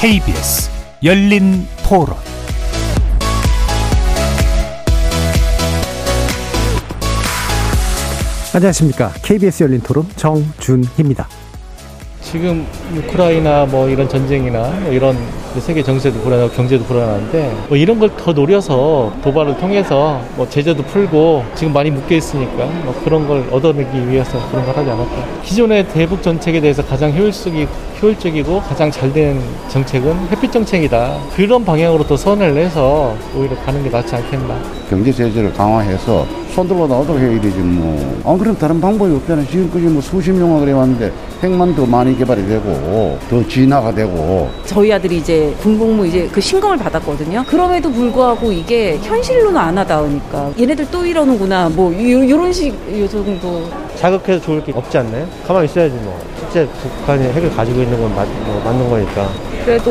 KBS 열린 토론 안녕하십니까. KBS 열린 토론 정준희입니다. 지금 우크라이나 뭐 이런 전쟁이나 뭐 이런 세계 정세도 불안하고 경제도 불안한데 뭐 이런 걸 더 노려서 도발을 통해서 뭐 제재도 풀고 지금 많이 묶여 있으니까 뭐 그런 걸 얻어내기 위해서 그런 걸 하지 않았까. 기존의 대북 정책에 대해서 가장 효율적이 효율적이고 가장 잘 된 정책은 햇빛 정책이다. 그런 방향으로 더 선을 내서 오히려 가는 게 낫지 않겠나. 경제 제재를 강화해서 손들고 나오도록 해야 되지 뭐. 안 그럼 다른 방법이 없잖아. 지금까지 뭐 수십 명을 그래 왔는데 핵만 더 많이 개발이 되고 더 진화가 되고. 저희 아들이 이제 군복무 이제 그 신검을 받았거든요. 그럼에도 불구하고 이게 현실로는 안 와닿으니까 얘네들 또 이러는구나. 뭐 요, 요런 식 요 정도. 자극해서 좋을 게 없지 않나요? 가만히 있어야지 뭐. 실제 북한이 핵을 가지고 있는 건 맞, 뭐 맞는 거니까. 그래도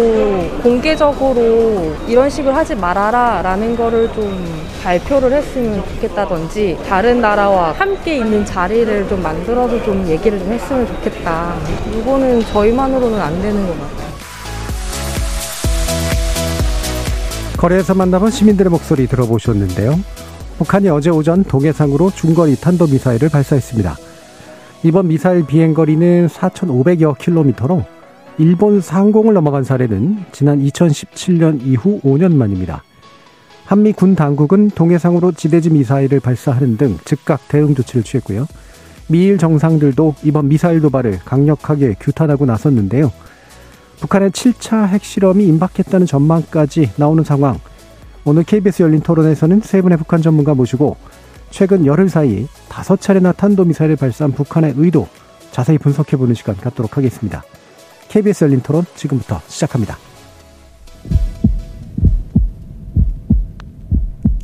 공개적으로 이런 식으로 하지 말아라 라는 거를 좀 발표를 했으면 좋겠다든지 다른 나라와 함께 있는 자리를 좀 만들어서 좀 얘기를 좀 했으면 좋겠다. 이거는 저희만으로는 안 되는 것 같아요. 거리에서 만나본 시민들의 목소리 들어보셨는데요. 북한이 어제 오전 동해상으로 중거리 탄도미사일을 발사했습니다. 이번 미사일 비행거리는 4,500여 킬로미터로 일본 상공을 넘어간 사례는 지난 2017년 이후 5년 만입니다. 한미 군 당국은 동해상으로 지대지 미사일을 발사하는 등 즉각 대응 조치를 취했고요. 미일 정상들도 이번 미사일 도발을 강력하게 규탄하고 나섰는데요. 북한의 7차 핵실험이 임박했다는 전망까지 나오는 상황. 오늘 KBS 열린 토론에서는 세 분의 북한 전문가 모시고 최근 열흘 사이 다섯 차례나 탄도미사일을 발사한 북한의 의도 자세히 분석해보는 시간 갖도록 하겠습니다. KBS 열린 토론 지금부터 시작합니다.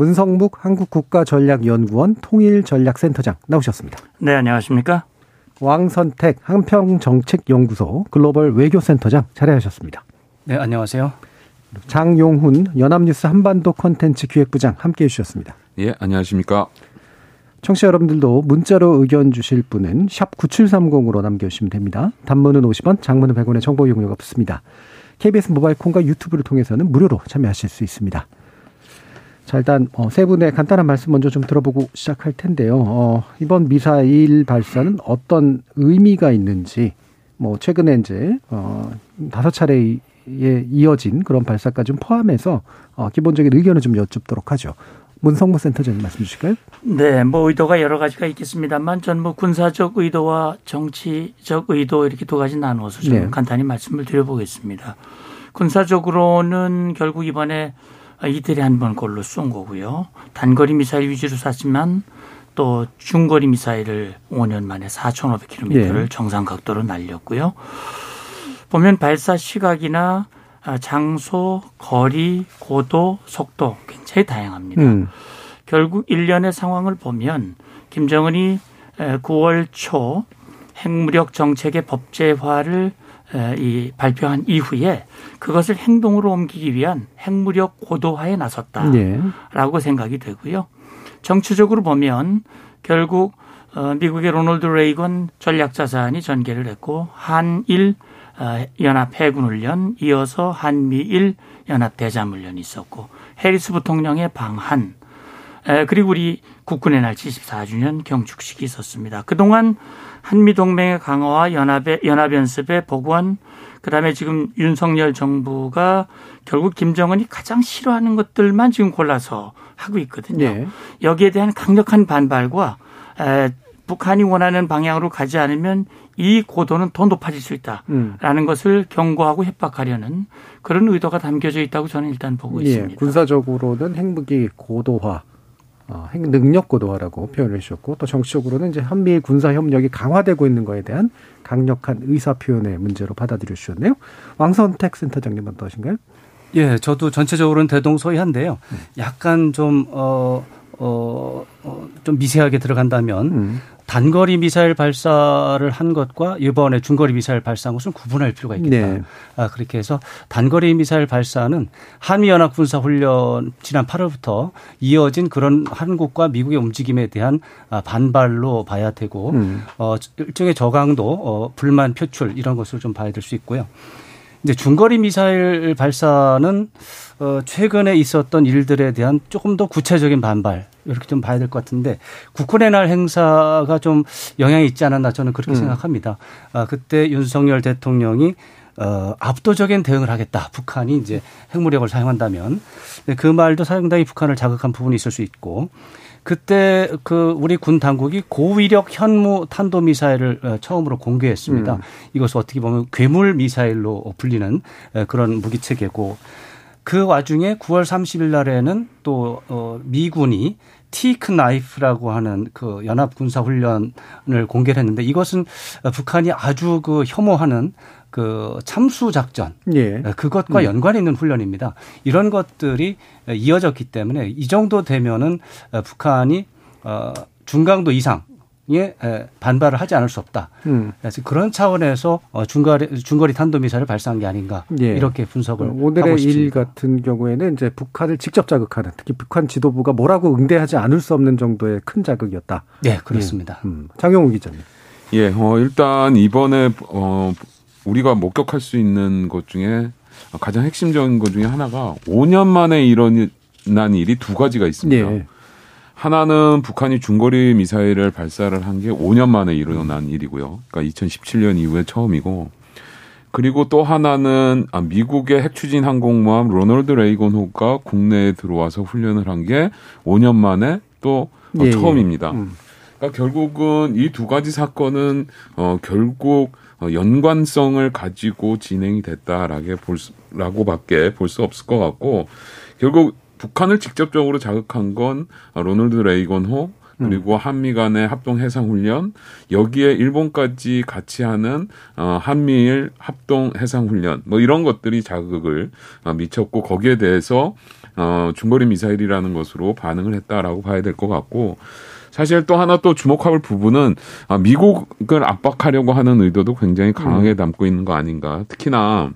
문성묵 한국국가전략연구원 통일전략센터장 나오셨습니다. 네, 안녕하십니까? 왕선택 한평정책연구소 글로벌 외교센터장 자리하셨습니다. 네, 안녕하세요. 장용훈 연합뉴스 한반도 콘텐츠 기획부장 함께 해 주셨습니다. 예, 안녕하십니까? 청취자 여러분들도 문자로 의견 주실 분은 샵 9730으로 남겨주시면 됩니다. 단문은 50원, 장문은 100원의 정보 이용료가 붙습니다. KBS 모바일 콩과 유튜브를 통해서는 무료로 참여하실 수 있습니다. 자, 일단 어, 세 분의 간단한 말씀 먼저 좀 들어보고 시작할 텐데요. 어, 이번 미사일 발사는 어떤 의미가 있는지, 뭐 최근에 이제 어, 다섯 차례에 이어진 그런 발사까지 좀 포함해서 어, 기본적인 의견을 좀 여쭙도록 하죠. 문성무 센터장님 말씀 주실까요? 네, 뭐 의도가 여러 가지가 있겠습니다만 전 뭐 군사적 의도와 정치적 의도 이렇게 두 가지 나누어서 좀 네. 간단히 말씀을 드려보겠습니다. 군사적으로는 결국 이번에 이틀에 한 번 골로 쏜 거고요. 단거리 미사일 위주로 쐈지만 또 중거리 미사일을 5년 만에 4,500km를 네. 정상 각도로 날렸고요. 보면 발사 시각이나 장소, 거리, 고도, 속도 굉장히 다양합니다. 음. 결국 일련의 상황을 보면 김정은이 9월 초 핵무력 정책의 법제화를 이 발표한 이후에 그것을 행동으로 옮기기 위한 핵무력 고도화에 나섰다라고 네. 생각이 되고요. 정치적으로 보면 결국 어, 미국의 로널드 레이건 전략자산이 전개를 했고 한일 어, 연합 해군 훈련 이어서 한미일 연합 대잠 훈련이 있었고 해리스 부통령의 방한 그리고 우리 국군의 날 74주년 경축식이 있었습니다. 그동안 한미 동맹의 강화와 연합의 연합 연습의 복원 그다음에 지금 윤석열 정부가 결국 김정은이 가장 싫어하는 것들만 지금 골라서 하고 있거든요. 네. 여기에 대한 강력한 반발과 에, 북한이 원하는 방향으로 가지 않으면 이 고도는 더 높아질 수 있다라는 음. 것을 경고하고 협박하려는 그런 의도가 담겨져 있다고 저는 일단 보고 예, 있습니다. 군사적으로는 핵무기 고도화 어, 핵 능력 고도화라고 표현을 해주셨고 또 정치적으로는 이제 한미 군사 협력이 강화되고 있는 것에 대한 강력한 의사 표현의 문제로 받아들여 주셨네요. 왕선택 센터장님 어떠신가요? 예, 저도 전체적으로는 대동소이한데요. 약간 좀, 어, 어, 어, 좀 미세하게 들어간다면 음. 단거리 미사일 발사를 한 것과 이번에 중거리 미사일 발사한 것은 구분할 필요가 있겠다. 네. 아, 그렇게 해서 단거리 미사일 발사는 한미연합 군사훈련 지난 8월부터 이어진 그런 한국과 미국의 움직임에 대한 아, 반발로 봐야 되고 음. 어, 일종의 저강도 어, 불만 표출 이런 것을 좀 봐야 될 수 있고요. 이제 중거리 미사일 발사는 어 최근에 있었던 일들에 대한 조금 더 구체적인 반발 이렇게 좀 봐야 될 것 같은데 국군의 날 행사가 좀 영향이 있지 않았나 저는 그렇게 음. 생각합니다. 아 그때 윤석열 대통령이 어 압도적인 대응을 하겠다. 북한이 이제 핵무력을 사용한다면 그 말도 상당히 북한을 자극한 부분이 있을 수 있고 그때 그 우리 군 당국이 고위력 현무 탄도 미사일을 어, 처음으로 공개했습니다. 음. 이것을 어떻게 보면 괴물 미사일로 불리는 에, 그런 무기 체계고 그 와중에 9월 30일 날에는 또 어, 미군이 티크 나이프라고 하는 그 연합 군사 훈련을 공개를 했는데 이것은 북한이 아주 그 혐오하는 그 참수 작전 예. 그것과 음. 연관이 있는 훈련입니다. 이런 것들이 이어졌기 때문에 이 정도 되면은 북한이 어 중강도 이상의 반발을 하지 않을 수 없다. 음. 그래서 그런 차원에서 어, 중거리 중거리 탄도 미사일을 발사한 게 아닌가 예. 이렇게 분석을 하고 오늘의 일 싶습니다. 같은 경우에는 이제 북한을 직접 자극하는 특히 북한 지도부가 뭐라고 응대하지 않을 수 없는 정도의 큰 자극이었다. 네, 그렇습니다. 예. 음. 장영우 기자님. 예, 어, 일단 이번에 어, 우리가 목격할 수 있는 것 중에 가장 핵심적인 것 중에 하나가 5년 만에 일어난 일이 두 가지가 있습니다. 예. 하나는 북한이 중거리 미사일을 발사를 한 게 5년 만에 일어난 일이고요. 그러니까 2017년 이후에 처음이고. 그리고 또 하나는 아, 미국의 핵추진 항공모함 로널드 레이건 호가 국내에 들어와서 훈련을 한 게 5년 만에 또 어, 예, 예. 처음입니다. 음. 그러니까 결국은 이 두 가지 사건은 어 결국 어, 연관성을 가지고 진행이 됐다라고 볼라고밖에 볼 수 없을 것 같고 결국 북한을 직접적으로 자극한 건 로널드 레이건호 그리고 한미 간의 합동 해상 훈련 여기에 일본까지 같이 하는 어 한미일 합동 해상 훈련 뭐 이런 것들이 자극을 어, 미쳤고 거기에 대해서 어 중거리 미사일이라는 것으로 반응을 했다라고 봐야 될 것 같고 사실 또 하나 또 주목할 부분은 아, 미국을 압박하려고 하는 의도도 굉장히 강하게 담고 있는 거 아닌가. 특히나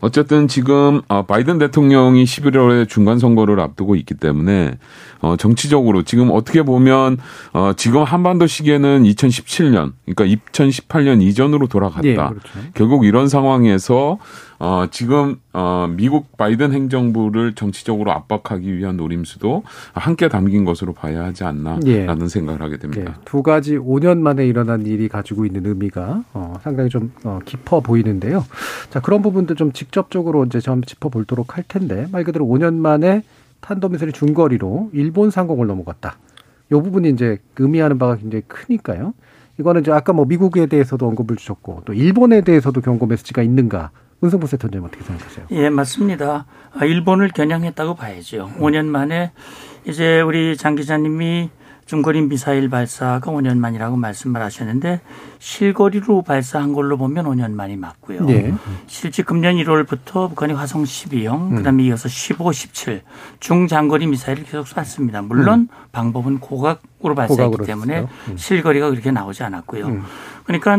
어쨌든 지금 아, 바이든 대통령이 11월에 중간 선거를 앞두고 있기 때문에 어 정치적으로 지금 어떻게 보면 어 지금 한반도 시기에는 2017년 그러니까 2018년 이전으로 돌아갔다. 예, 그렇죠. 결국 이런 상황에서 어 지금 어 미국 바이든 행정부를 정치적으로 압박하기 위한 노림수도 함께 담긴 것으로 봐야 하지 않나라는 예. 생각을 하게 됩니다. 예, 두 가지 5년 만에 일어난 일이 가지고 있는 의미가 어, 상당히 좀 어, 깊어 보이는데요. 자 그런 부분도 좀 직접적으로 이제 좀 짚어보도록 할 텐데 말 그대로 5년 만에 탄도미사일이 중거리로 일본 상공을 넘어갔다. 이 부분이 이제 의미하는 바가 굉장히 크니까요. 이거는 이제 아까 뭐 미국에 대해서도 언급을 주셨고 또 일본에 대해서도 경고 메시지가 있는가? 은성부 세터님 어떻게 생각하세요? 예, 맞습니다. 아, 일본을 겨냥했다고 봐야죠. 5년 만에 이제 우리 장 기자님이 중거리 미사일 발사가 5년 만이라고 말씀을 하셨는데 실거리로 발사한 걸로 보면 5년 만이 맞고요. 예. 실제 금년 1월부터 북한이 화성 12형, 음. 그다음에 이어서 15, 17 중장거리 미사일을 계속 쐈습니다. 물론 방법은 고각으로 발사했기 고각으로 때문에. 음. 실거리가 그렇게 나오지 않았고요. 음. 그러니까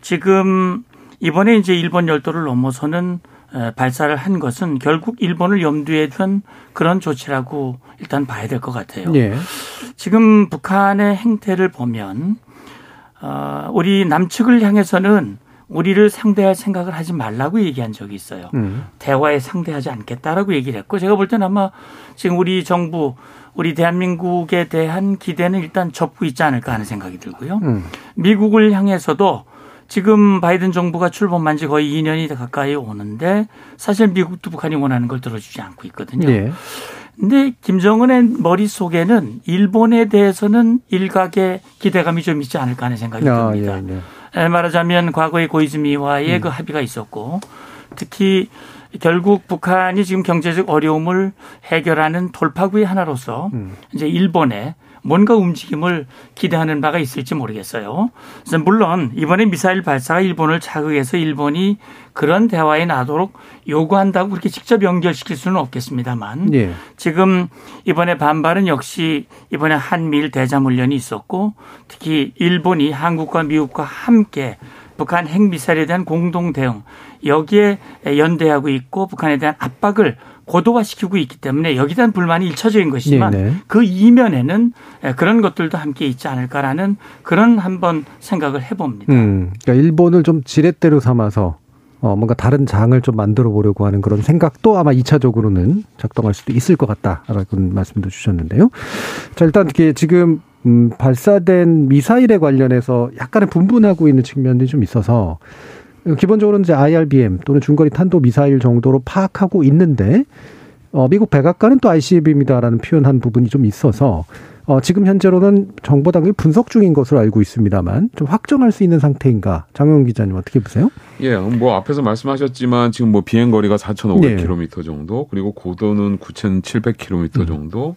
지금 이번에 이제 일본 열도를 넘어서는 에, 발사를 한 것은 결국 일본을 염두에 둔 그런 조치라고 일단 봐야 될 것 같아요. 예. 지금 북한의 행태를 보면 어, 우리 남측을 향해서는 우리를 상대할 생각을 하지 말라고 얘기한 적이 있어요. 음. 대화에 상대하지 않겠다라고 얘기를 했고 제가 볼 때는 아마 지금 우리 정부 우리 대한민국에 대한 기대는 일단 접고 있지 않을까 하는 생각이 들고요. 음. 미국을 향해서도 지금 바이든 정부가 출범한 지 거의 2년이 가까이 오는데 사실 미국도 북한이 원하는 걸 들어주지 않고 있거든요. 예. 근데 김정은의 머릿속에는 일본에 대해서는 일각의 기대감이 좀 있지 않을까 하는 생각이 아, 듭니다. 예, 예. 에, 말하자면 과거의 고이즈미와의 음. 그 합의가 있었고 특히 결국 북한이 지금 경제적 어려움을 해결하는 돌파구의 하나로서 음. 이제 일본에 뭔가 움직임을 기대하는 바가 있을지 모르겠어요. 그래서 물론 이번에 미사일 발사가 일본을 자극해서 일본이 그런 대화에 나도록 요구한다고 그렇게 직접 연결시킬 수는 없겠습니다만 예. 지금 이번에 반발은 역시 이번에 한미일 대자훈련이 있었고 특히 일본이 한국과 미국과 함께 북한 핵미사일에 대한 공동 대응 여기에 연대하고 있고 북한에 대한 압박을 고도화시키고 있기 때문에 여기에 대한 불만이 일차적인 것이지만 네네. 그 이면에는 그런 것들도 함께 있지 않을까라는 그런 한번 생각을 해봅니다. 음, 그러니까 일본을 좀 지렛대로 삼아서 어, 뭔가 다른 장을 좀 만들어 보려고 하는 그런 생각도 아마 2차적으로는 작동할 수도 있을 것 같다라고 말씀도 주셨는데요. 자, 일단 이게 지금 음, 발사된 미사일에 관련해서 약간의 분분하고 있는 측면이 좀 있어서 기본적으로는 이제 IRBM 또는 중거리 탄도 미사일 정도로 파악하고 있는데 어, 미국 백악관은 또 ICBM이다라는 표현한 부분이 좀 있어서 어, 지금 현재로는 정보 당국이 분석 중인 것으로 알고 있습니다만 좀 확정할 수 있는 상태인가? 장영 기자님 어떻게 보세요? 예, 뭐 앞에서 말씀하셨지만 지금 뭐 비행 거리가 4,500km 정도 그리고 고도는 9,700km 정도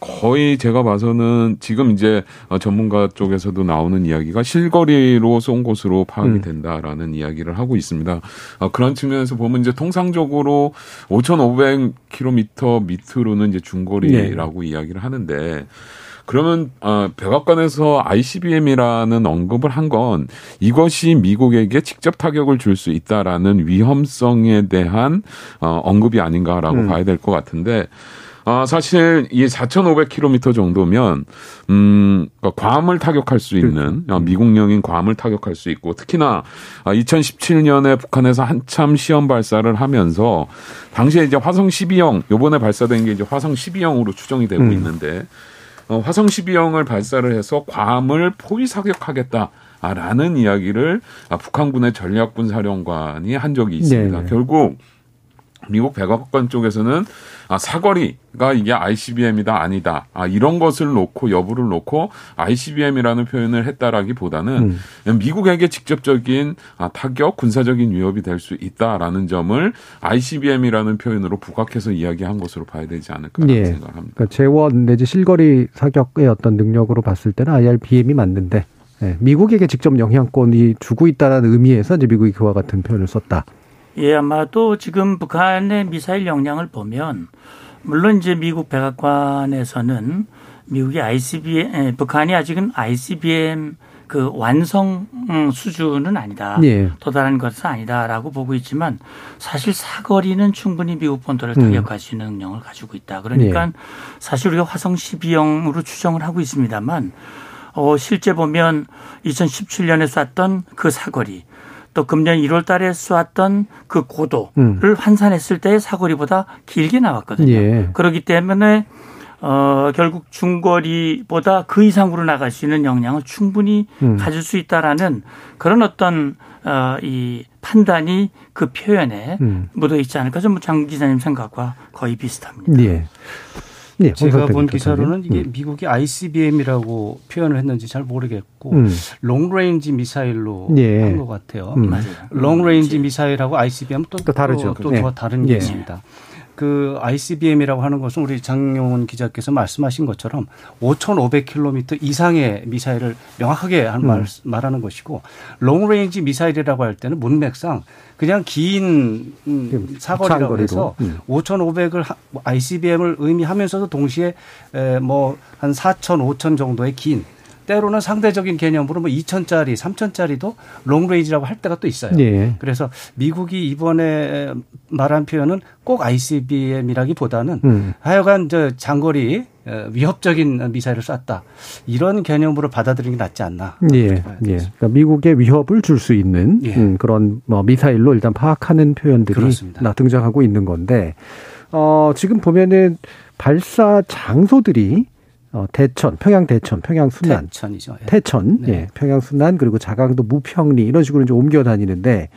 거의 제가 봐서는 지금 이제 전문가 쪽에서도 나오는 이야기가 실거리로 쏜 것으로 파악이 된다라는 이야기를 하고 있습니다. 어, 그런 측면에서 보면 이제 통상적으로 5,500km 밑으로는 이제 중거리라고 이야기를 하는데 그러면 어, 백악관에서 ICBM이라는 언급을 한 건 이것이 미국에게 직접 타격을 줄 수 있다라는 위험성에 대한 어, 언급이 아닌가라고 음. 봐야 될 것 같은데 아, 사실 이 4,500km 정도면 음, 그러니까 괌을 타격할 수 있는 어, 미국령인 괌을 타격할 수 있고 특히나 2017년에 북한에서 한참 시험 발사를 하면서 당시에 이제 화성 12형 요번에 발사된 게 이제 화성 12형으로 추정이 되고 음. 있는데 어, 화성 12형을 발사를 해서 괌을 포위 사격하겠다. 라는 이야기를 아, 북한군의 전략군 사령관이 한 적이 있습니다. 네네. 결국 미국 백악관 쪽에서는 아, 사거리가 이게 ICBM이다 아니다 아, 이런 것을 놓고 여부를 놓고 ICBM이라는 표현을 했다라기보다는 미국에게 직접적인 아, 타격 군사적인 위협이 될 수 있다라는 점을 ICBM이라는 표현으로 부각해서 이야기한 것으로 봐야 되지 않을까라는 예. 생각합니다. 그러니까 재원 내지 실거리 사격의 어떤 능력으로 봤을 때는 IRBM이 맞는데 예, 미국에게 직접 영향권이 주고 있다는 의미에서 이제 미국이 그와 같은 표현을 썼다. 예, 아마도 지금 북한의 미사일 역량을 보면 물론 이제 미국 백악관에서는 미국이 ICBM, 에, 북한이 아직은 ICBM 그 완성 음, 수준은 아니다. 예. 도달한 것은 아니다라고 보고 있지만 사실 사거리는 충분히 미국 본토를 음. 타격할 수 있는 능력을 가지고 있다. 그러니까 예. 사실 우리가 화성 12형으로 추정을 하고 있습니다만 어, 실제 보면 2017년에 쐈던 그 사거리 또 금년 1월 달에 쏘았던 그 고도를 음. 환산했을 때의 사거리보다 길게 나왔거든요. 예. 그렇기 때문에 어, 결국 중거리보다 그 이상으로 나갈 수 있는 역량을 충분히 음. 가질 수 있다라는 그런 어떤 어, 이 판단이 그 표현에 음. 묻어 있지 않을까 좀 장 기자님 생각과 거의 비슷합니다. 예. 예, 제가 본. 기사로는 이게 음. 미국이 ICBM이라고 표현을 했는지 잘 모르겠고 음. long-range 미사일로 예. 한것 같아요. 음. long-range 미사일하고 ICBM 또, 또 다르죠. 또, 또 네. 다른 게 예. 있습니다. 그 ICBM이라고 하는 것은 우리 장용훈 기자께서 말씀하신 것처럼 5,500km 이상의 미사일을 명확하게 한 말, 음. 말하는 것이고 long-range 미사일이라고 할 때는 문맥상 그냥 긴 음, 사거리라고. 해서 음. 5,500을 ICBM을 의미하면서도 동시에 뭐 한 4,000, 5,000 정도의 긴 때로는 상대적인 개념으로 뭐 2,000짜리, 3,000짜리도 long-range라고 할 때가 또 있어요. 예. 그래서 미국이 이번에 말한 표현은 꼭 ICBM이라기보다는 음. 하여간 저 장거리 어, 위협적인 미사일을 쐈다. 이런 개념으로 받아들이는 게 낫지 않나. 예, 예. 그러니까 미국에 위협을 줄 수 있는 예. 음, 그런 뭐 미사일로 일단 파악하는 표현들이 그렇습니다. 나 등장하고 있는 건데 어, 지금 보면은 발사 장소들이 어, 대천, 평양 대천, 평양 순안, 태천이죠. 예. 태천, 네. 예, 평양 순안 그리고 자강도 무평리 이런 식으로 이제 옮겨 다니는데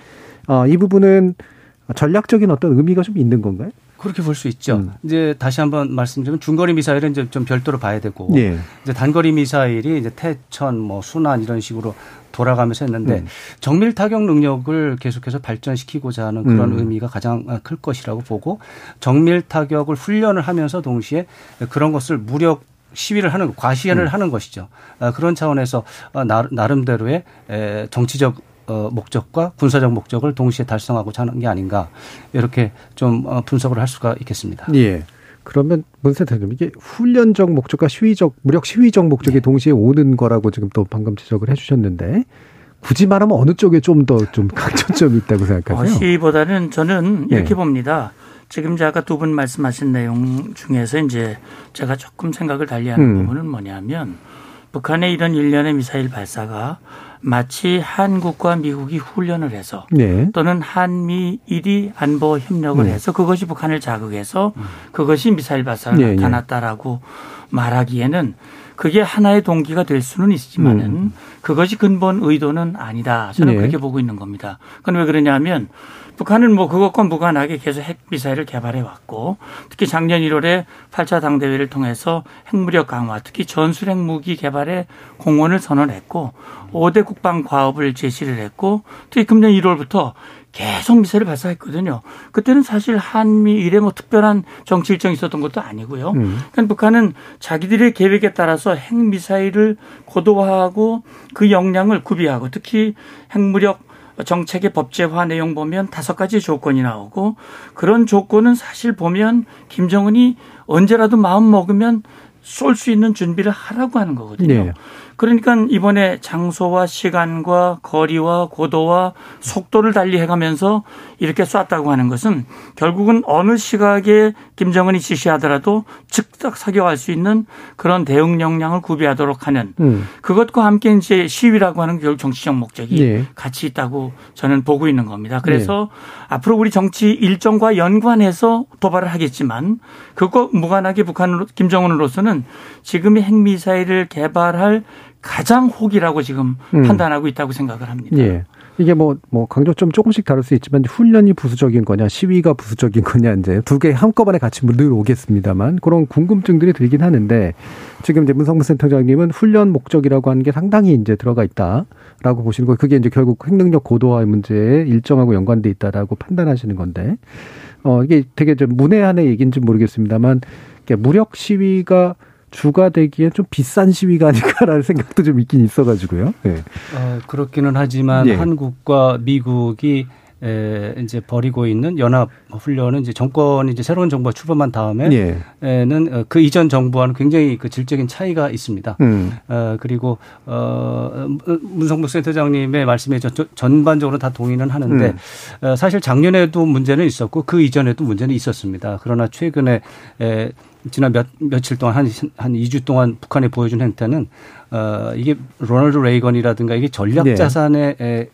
어, 이 부분은 전략적인 어떤 의미가 좀 있는 건가요? 그렇게 볼 수 있죠. 음. 이제 다시 한번 말씀드리면 중거리 미사일은 이제 좀 별도로 봐야 되고 예. 이제 단거리 미사일이 이제 태천, 뭐 순안 이런 식으로 돌아가면서 했는데 음. 정밀 타격 능력을 계속해서 발전시키고자 하는 그런 음. 의미가 가장 클 것이라고 보고 정밀 타격을 훈련을 하면서 동시에 그런 것을 무력 시위를 하는 과시연을 음. 하는 것이죠. 아, 그런 차원에서 어, 나름대로의 정치적 어, 목적과 군사적 목적을 동시에 달성하고자 하는 게 아닌가 이렇게 좀 어, 분석을 할 수가 있겠습니다. 예. 그러면 문센터님 이게 훈련적 목적과 시위적 무력 시위적 목적이 네. 동시에 오는 거라고 지금 또 방금 지적을 해주셨는데 굳이 말하면 어느 쪽에 좀 더좀 좀 강점점이 있다고 생각하세요? 어, 시위보다는 저는 이렇게 네. 봅니다. 지금 제가 두 분 말씀하신 내용 중에서 이제 제가 조금 생각을 달리하는 음. 부분은 뭐냐면 북한의 이런 일련의 미사일 발사가 마치 한국과 미국이 훈련을 해서 네. 또는 한미일이 안보 협력을 네. 해서 그것이 북한을 자극해서 그것이 미사일 발사가 네. 네. 나타났다라고 말하기에는 그게 하나의 동기가 될 수는 있지만은 음. 그것이 근본 의도는 아니다. 저는 네. 그렇게 보고 있는 겁니다. 그건 왜 그러냐면 북한은 뭐 그것과 무관하게 계속 핵 미사일을 개발해 왔고 특히 작년 1월에 8차 당대회를 통해서 핵무력 강화 특히 전술 핵 무기 개발에 공헌을 선언했고 5대 국방 과업을 제시를 했고 특히 금년 1월부터 계속 미사일을 발사했거든요. 그때는 사실 한미 일에 뭐 특별한 정치 일정이 있었던 것도 아니고요. 음. 그러니까 북한은 자기들의 계획에 따라서 핵 미사일을 고도화하고 그 역량을 구비하고 특히 핵무력 정책의 법제화 내용 보면 다섯 가지 조건이 나오고 그런 조건은 사실 보면 김정은이 언제라도 마음 먹으면 쏠 수 있는 준비를 하라고 하는 거거든요. 네. 그러니까 이번에 장소와 시간과 거리와 고도와 속도를 달리 해가면서 이렇게 쐈다고 하는 것은 결국은 어느 시각에 김정은이 지시하더라도 즉각 사격할 수 있는 그런 대응 역량을 구비하도록 하는 음. 그것과 함께 이제 시위라고 하는 결국 정치적 목적이 네. 같이 있다고 저는 보고 있는 겁니다. 그래서 네. 앞으로 우리 정치 일정과 연관해서 도발을 하겠지만 그거 무관하게 북한 김정은으로서는 지금의 핵미사일을 개발할 가장 혹이라고 지금 음. 판단하고 있다고 생각을 합니다. 예. 이게 뭐, 뭐, 강조점 조금씩 다를 수 있지만, 훈련이 부수적인 거냐, 시위가 부수적인 거냐, 이제 두 개 한꺼번에 같이 늘 오겠습니다만, 그런 궁금증들이 들긴 하는데, 지금 이제 문성무 센터장님은 훈련 목적이라고 하는 게 상당히 이제 들어가 있다라고 보시는 거, 그게 이제 결국 핵능력 고도화의 문제에 일정하고 연관돼 있다라고 판단하시는 건데, 어, 이게 되게 좀 문외한의 얘기인지 모르겠습니다만, 무력 시위가 주가 되기에 좀 비싼 시위가 아닐까라는 생각도 좀 있긴 있어가지고요. 네. 어, 그렇기는 하지만 예. 한국과 미국이 에, 이제 벌이고 있는 연합 훈련은 이제 정권이 이제 새로운 정부가 출범한 다음에 예. 에는 어, 그 이전 정부와는 굉장히 그 질적인 차이가 있습니다. 음. 어, 그리고 어 문성복 센터장님의 말씀에 저, 전반적으로 다 동의는 하는데 음. 어, 사실 작년에도 문제는 있었고 그 이전에도 문제는 있었습니다. 그러나 최근에 에, 지난 몇, 며칠 동안 한, 한 2주 동안 북한이 보여준 행태는, 어, 이게 로널드 레이건이라든가 이게 전략 네. 자산의 네.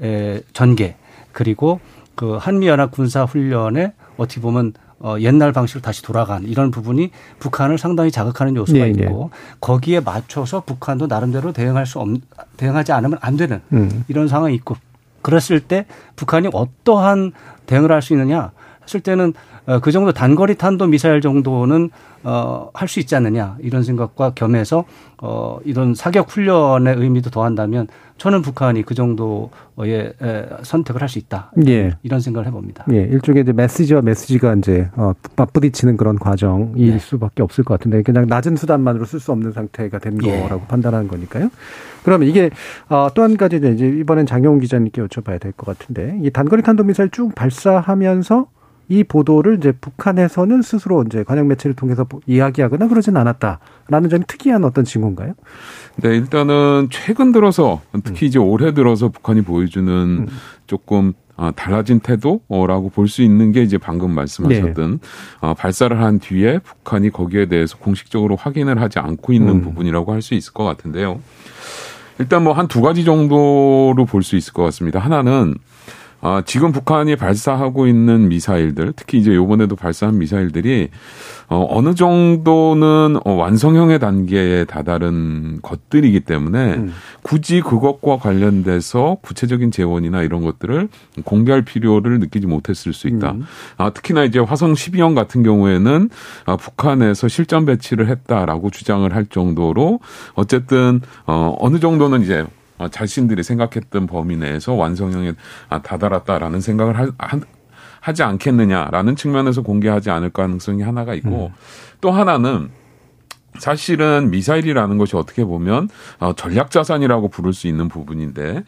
에, 에, 전개, 그리고 그 한미연합 군사훈련에 어떻게 보면 어, 옛날 방식으로 다시 돌아간 이런 부분이 북한을 상당히 자극하는 요소가 네, 네. 있고 네. 거기에 맞춰서 북한도 나름대로 대응할 수 없, 대응하지 않으면 안 되는 음. 이런 상황이 있고 그랬을 때 북한이 어떠한 대응을 할 수 있느냐 했을 때는 어, 그 정도 단거리 탄도 미사일 정도는 어, 할 수 있지 않느냐 이런 생각과 겸해서 어, 이런 사격 훈련의 의미도 더한다면 저는 북한이 그 정도의 에, 선택을 할 수 있다. 예. 이런 생각을 해봅니다. 예. 일종의 이제 메시지와 메시지가 이제 어, 맞부딪히는 그런 과정일 네. 수밖에 없을 것 같은데 그냥 낮은 수단만으로 쓸 수 없는 상태가 된 예. 거라고 판단하는 거니까요. 그러면 이게 어, 또한 가지 이제 이번엔 장영훈 기자님께 여쭤봐야 될 것 같은데 이 단거리 탄도 미사일 쭉 발사하면서 이 보도를 이제 북한에서는 스스로 이제 관영 매체를 통해서 이야기하거나 그러진 않았다라는 점이 특이한 어떤 징후인가요? 네, 일단은 최근 들어서 특히 음. 이제 올해 들어서 북한이 보여주는 음. 조금 아, 달라진 태도라고 볼 수 있는 게 이제 방금 말씀하셨던 네. 아, 발사를 한 뒤에 북한이 거기에 대해서 공식적으로 확인을 하지 않고 있는 음. 부분이라고 할 수 있을 것 같은데요. 일단 뭐 한 두 가지 정도로 볼 수 있을 것 같습니다. 하나는 아, 지금 북한이 발사하고 있는 미사일들, 특히 이제 요번에도 발사한 미사일들이 어, 어느 정도는 어, 완성형의 단계에 다다른 것들이기 때문에 음. 굳이 그것과 관련돼서 구체적인 재원이나 이런 것들을 공개할 필요를 느끼지 못했을 수 있다. 음. 아, 특히나 이제 화성 12형 같은 경우에는 아, 북한에서 실전 배치를 했다라고 주장을 할 정도로 어쨌든 어, 어느 정도는 이제 어, 자신들이 생각했던 범위 내에서 완성형에 아, 다다랐다라는 생각을 하, 하지 않겠느냐라는 측면에서 공개하지 않을 가능성이 하나가 있고 음. 또 하나는 사실은 미사일이라는 것이 어떻게 보면 어, 전략 자산이라고 부를 수 있는 부분인데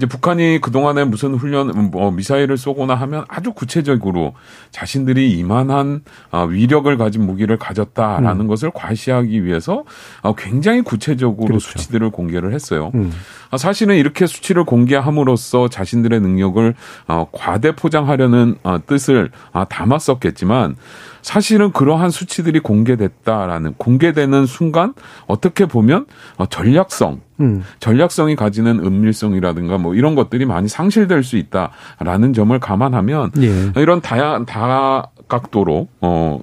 이제 북한이 그동안에 무슨 훈련, 뭐 미사일을 쏘거나 하면 아주 구체적으로 자신들이 이만한 어, 위력을 가진 무기를 가졌다라는 음. 것을 과시하기 위해서 어, 굉장히 구체적으로 그렇죠. 수치들을 공개를 했어요. 음. 아, 사실은 이렇게 수치를 공개함으로써 자신들의 능력을 어, 과대 포장하려는 뜻을 아, 담았었겠지만 사실은 그러한 수치들이 공개됐다라는 공개되는 순간 어떻게 보면 어, 전략성 음. 전략성이 가지는 은밀성이라든가 뭐 이런 것들이 많이 상실될 수 있다라는 점을 감안하면 예. 이런 다양 다각도로 어.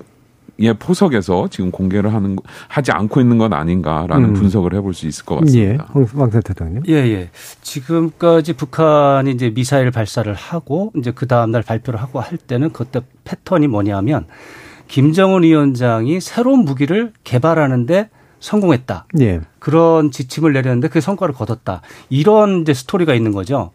예, 포석에서 지금 공개를 하는 하지 않고 있는 건 아닌가라는 음. 분석을 해볼 수 있을 것 같습니다. 예, 황세 대통령. 예, 예. 지금까지 북한이 이제 미사일 발사를 하고 이제 그 다음 날 발표를 하고 할 때는 그때 패턴이 뭐냐면 김정은 위원장이 새로운 무기를 개발하는데 성공했다. 예. 그런 지침을 내렸는데 그 성과를 거뒀다. 이런 이제 스토리가 있는 거죠.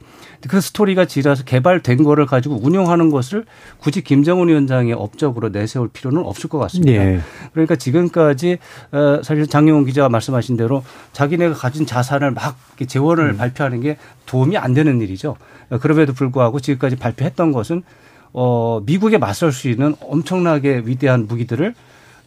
그 스토리가 지라서 개발된 거를 가지고 운영하는 것을 굳이 김정은 위원장의 업적으로 내세울 필요는 없을 것 같습니다. 예. 그러니까 지금까지 어, 사실 장영훈 기자가 말씀하신 대로 자기네가 가진 자산을 막 재원을 음. 발표하는 게 도움이 안 되는 일이죠. 그럼에도 불구하고 지금까지 발표했던 것은 어, 미국에 맞설 수 있는 엄청나게 위대한 무기들을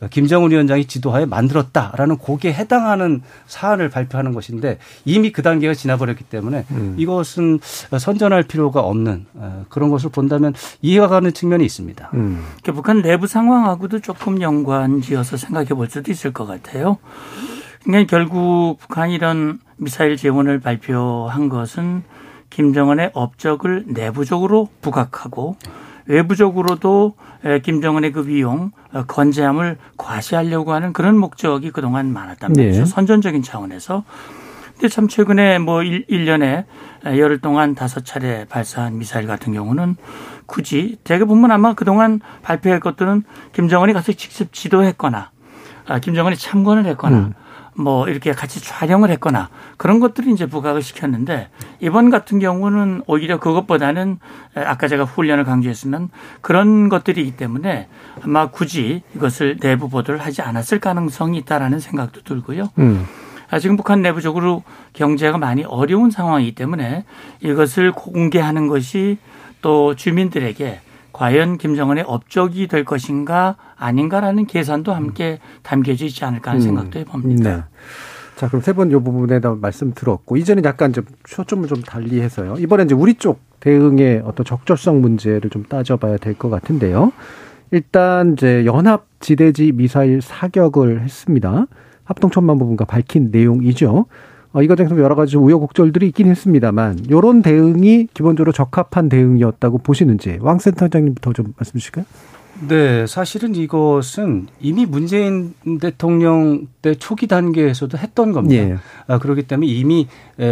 김정은 위원장이 지도하에 만들었다라는 거기에 해당하는 사안을 발표하는 것인데 이미 그 단계가 지나버렸기 때문에 음. 이것은 선전할 필요가 없는 어, 그런 것을 본다면 이해가 가는 측면이 있습니다. 음. 그러니까 북한 내부 상황하고도 조금 연관지어서 생각해 볼 수도 있을 것 같아요. 그러니까 결국 북한이 이런 미사일 재원을 발표한 것은 김정은의 업적을 내부적으로 부각하고 외부적으로도 김정은의 그 위용, 어, 건재함을 과시하려고 하는 그런 목적이 그동안 많았단 말이죠. 네. 선전적인 차원에서. 근데 참 최근에 뭐 1, 1년에 열흘 동안 다섯 차례 발사한 미사일 같은 경우는 굳이 제가 보면 아마 그동안 발표할 것들은 김정은이 가서 직접 지도했거나 아, 김정은이 참관을 했거나 음. 뭐 이렇게 같이 촬영을 했거나 그런 것들이 이제 부각을 시켰는데 이번 같은 경우는 오히려 그것보다는 아까 제가 훈련을 강조했으면 그런 것들이기 때문에 아마 굳이 이것을 내부 보도를 하지 않았을 가능성이 있다라는 생각도 들고요. 음. 아, 지금 북한 내부적으로 경제가 많이 어려운 상황이기 때문에 이것을 공개하는 것이 또 주민들에게 과연 김정은의 업적이 될 것인가 아닌가라는 계산도 함께 담겨져 있지 않을까 하는 음. 생각도 해봅니다. 네. 자, 그럼 세 번 요 부분에 다 말씀 들었고, 이제는 약간 좀 초점을 좀 달리 해서요. 이번에 이제 우리 쪽 대응의 어떤 적절성 문제를 좀 따져봐야 될 것 같은데요. 일단 이제 연합 지대지 미사일 사격을 했습니다. 합동 천만 부분과 밝힌 내용이죠. 어, 이 과정에서 여러 가지 우여곡절들이 있긴 했습니다만 요런 대응이 기본적으로 적합한 대응이었다고 보시는지 왕 센터장님부터 좀 말씀 주실까요? 네, 사실은 이것은 이미 문재인 대통령 때 초기 단계에서도 했던 겁니다. 예. 아, 그렇기 때문에 이미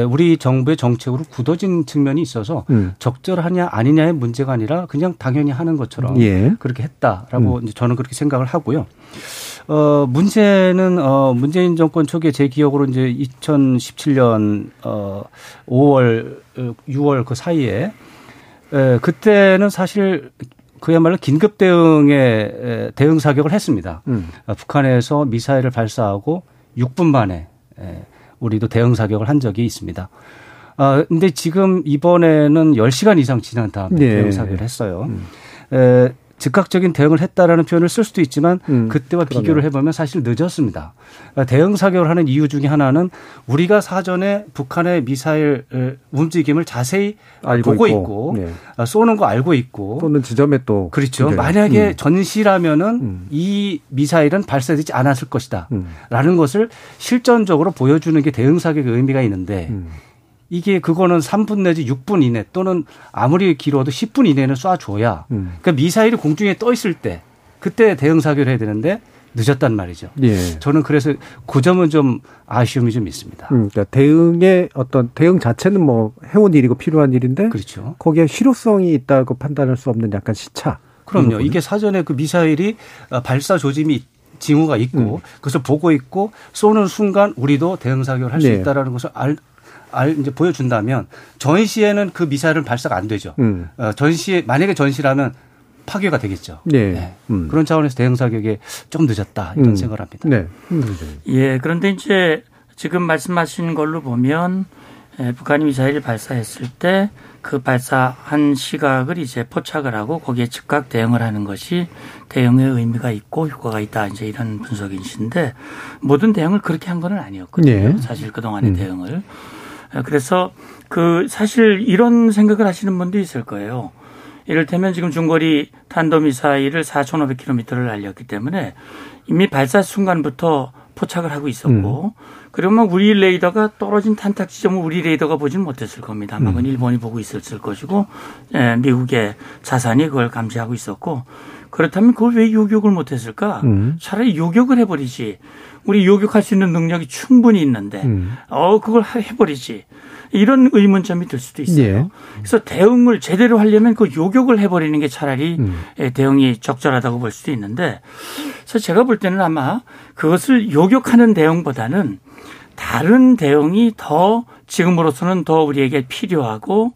우리 정부의 정책으로 굳어진 측면이 있어서 음. 적절하냐 아니냐의 문제가 아니라 그냥 당연히 하는 것처럼 예. 그렇게 했다라고 음. 저는 그렇게 생각을 하고요. 어, 문제는, 어, 문재인 정권 초기에 제 기억으로 이제 2017년, 어, 5월, 6월 어, 그 사이에, 에, 그때는 사실 그야말로 긴급 대응에 대응 사격을 했습니다. 음. 어, 북한에서 미사일을 발사하고 6분 만에 에, 우리도 대응 사격을 한 적이 있습니다. 아, 근데 지금 이번에는 10시간 이상 지난 다음에 네. 대응 사격을 했어요. 음. 에, 즉각적인 대응을 했다라는 표현을 쓸 수도 있지만 음, 그때와 그러네요. 비교를 해보면 사실 늦었습니다. 그러니까 대응 사격을 하는 이유 중에 하나는 우리가 사전에 북한의 미사일 움직임을 자세히 보고 있고, 있고 네. 아, 쏘는 거 알고 있고 쏘는 지점에 또 그렇죠. 그래요. 만약에 음. 전시라면은 음. 이 미사일은 발사되지 않았을 것이다라는 음. 것을 실전적으로 보여주는 게 대응 사격의 의미가 있는데. 음. 이게 그거는 3분 내지 6분 이내 또는 아무리 길어도 10분 이내는 쏴줘야 음. 그러니까 미사일이 공중에 떠 있을 때 그때 대응 사격을 해야 되는데 늦었단 말이죠. 예. 저는 그래서 그 점은 좀 아쉬움이 좀 있습니다. 음, 그러니까 대응의 어떤 대응 자체는 뭐 해온 일이고 필요한 일인데 그렇죠. 거기에 실효성이 있다고 판단할 수 없는 약간 시차. 그럼요. 이게 사전에 그 미사일이 발사 조짐이 징후가 있고 음. 그것을 보고 있고 쏘는 순간 우리도 대응 사격을 할수 네. 있다라는 것을 알, 알 이제 보여준다면 전시에는 그 미사일은 발사가 안 되죠. 음. 어, 전시에 만약에 전시라면 파괴가 되겠죠. 네. 네. 음. 그런 차원에서 대응 사격에 좀 늦었다 이런 음. 생각을 합니다. 네. 예, 그런데 이제 지금 말씀하신 걸로 보면 북한이 미사일을 발사했을 때 그 발사한 시각을 이제 포착을 하고 거기에 즉각 대응을 하는 것이 대응의 의미가 있고 효과가 있다 이제 이런 분석이신데 모든 대응을 그렇게 한 건 아니었거든요. 네. 사실 그 동안의 음. 대응을 그래서 그 사실 이런 생각을 하시는 분도 있을 거예요. 이를테면 지금 중거리 탄도미사일을 4,500km를 날렸기 때문에 이미 발사 순간부터 포착을 하고 있었고 음. 그러면 우리 레이더가 떨어진 탄탁 지점을 우리 레이더가 보지는 못했을 겁니다. 아마 그건 음. 일본이 보고 있었을 것이고 예, 미국의 자산이 그걸 감지하고 있었고 그렇다면 그걸 왜 요격을 못했을까? 음. 차라리 요격을 해버리지. 우리 요격할 수 있는 능력이 충분히 있는데 음. 어 그걸 해버리지. 이런 의문점이 들 수도 있어요. 예. 그래서 대응을 제대로 하려면 그 요격을 해버리는 게 차라리 음. 예, 대응이 적절하다고 볼 수도 있는데 그래서 제가 볼 때는 아마 그것을 요격하는 대응보다는 다른 대응이 더 지금으로서는 더 우리에게 필요하고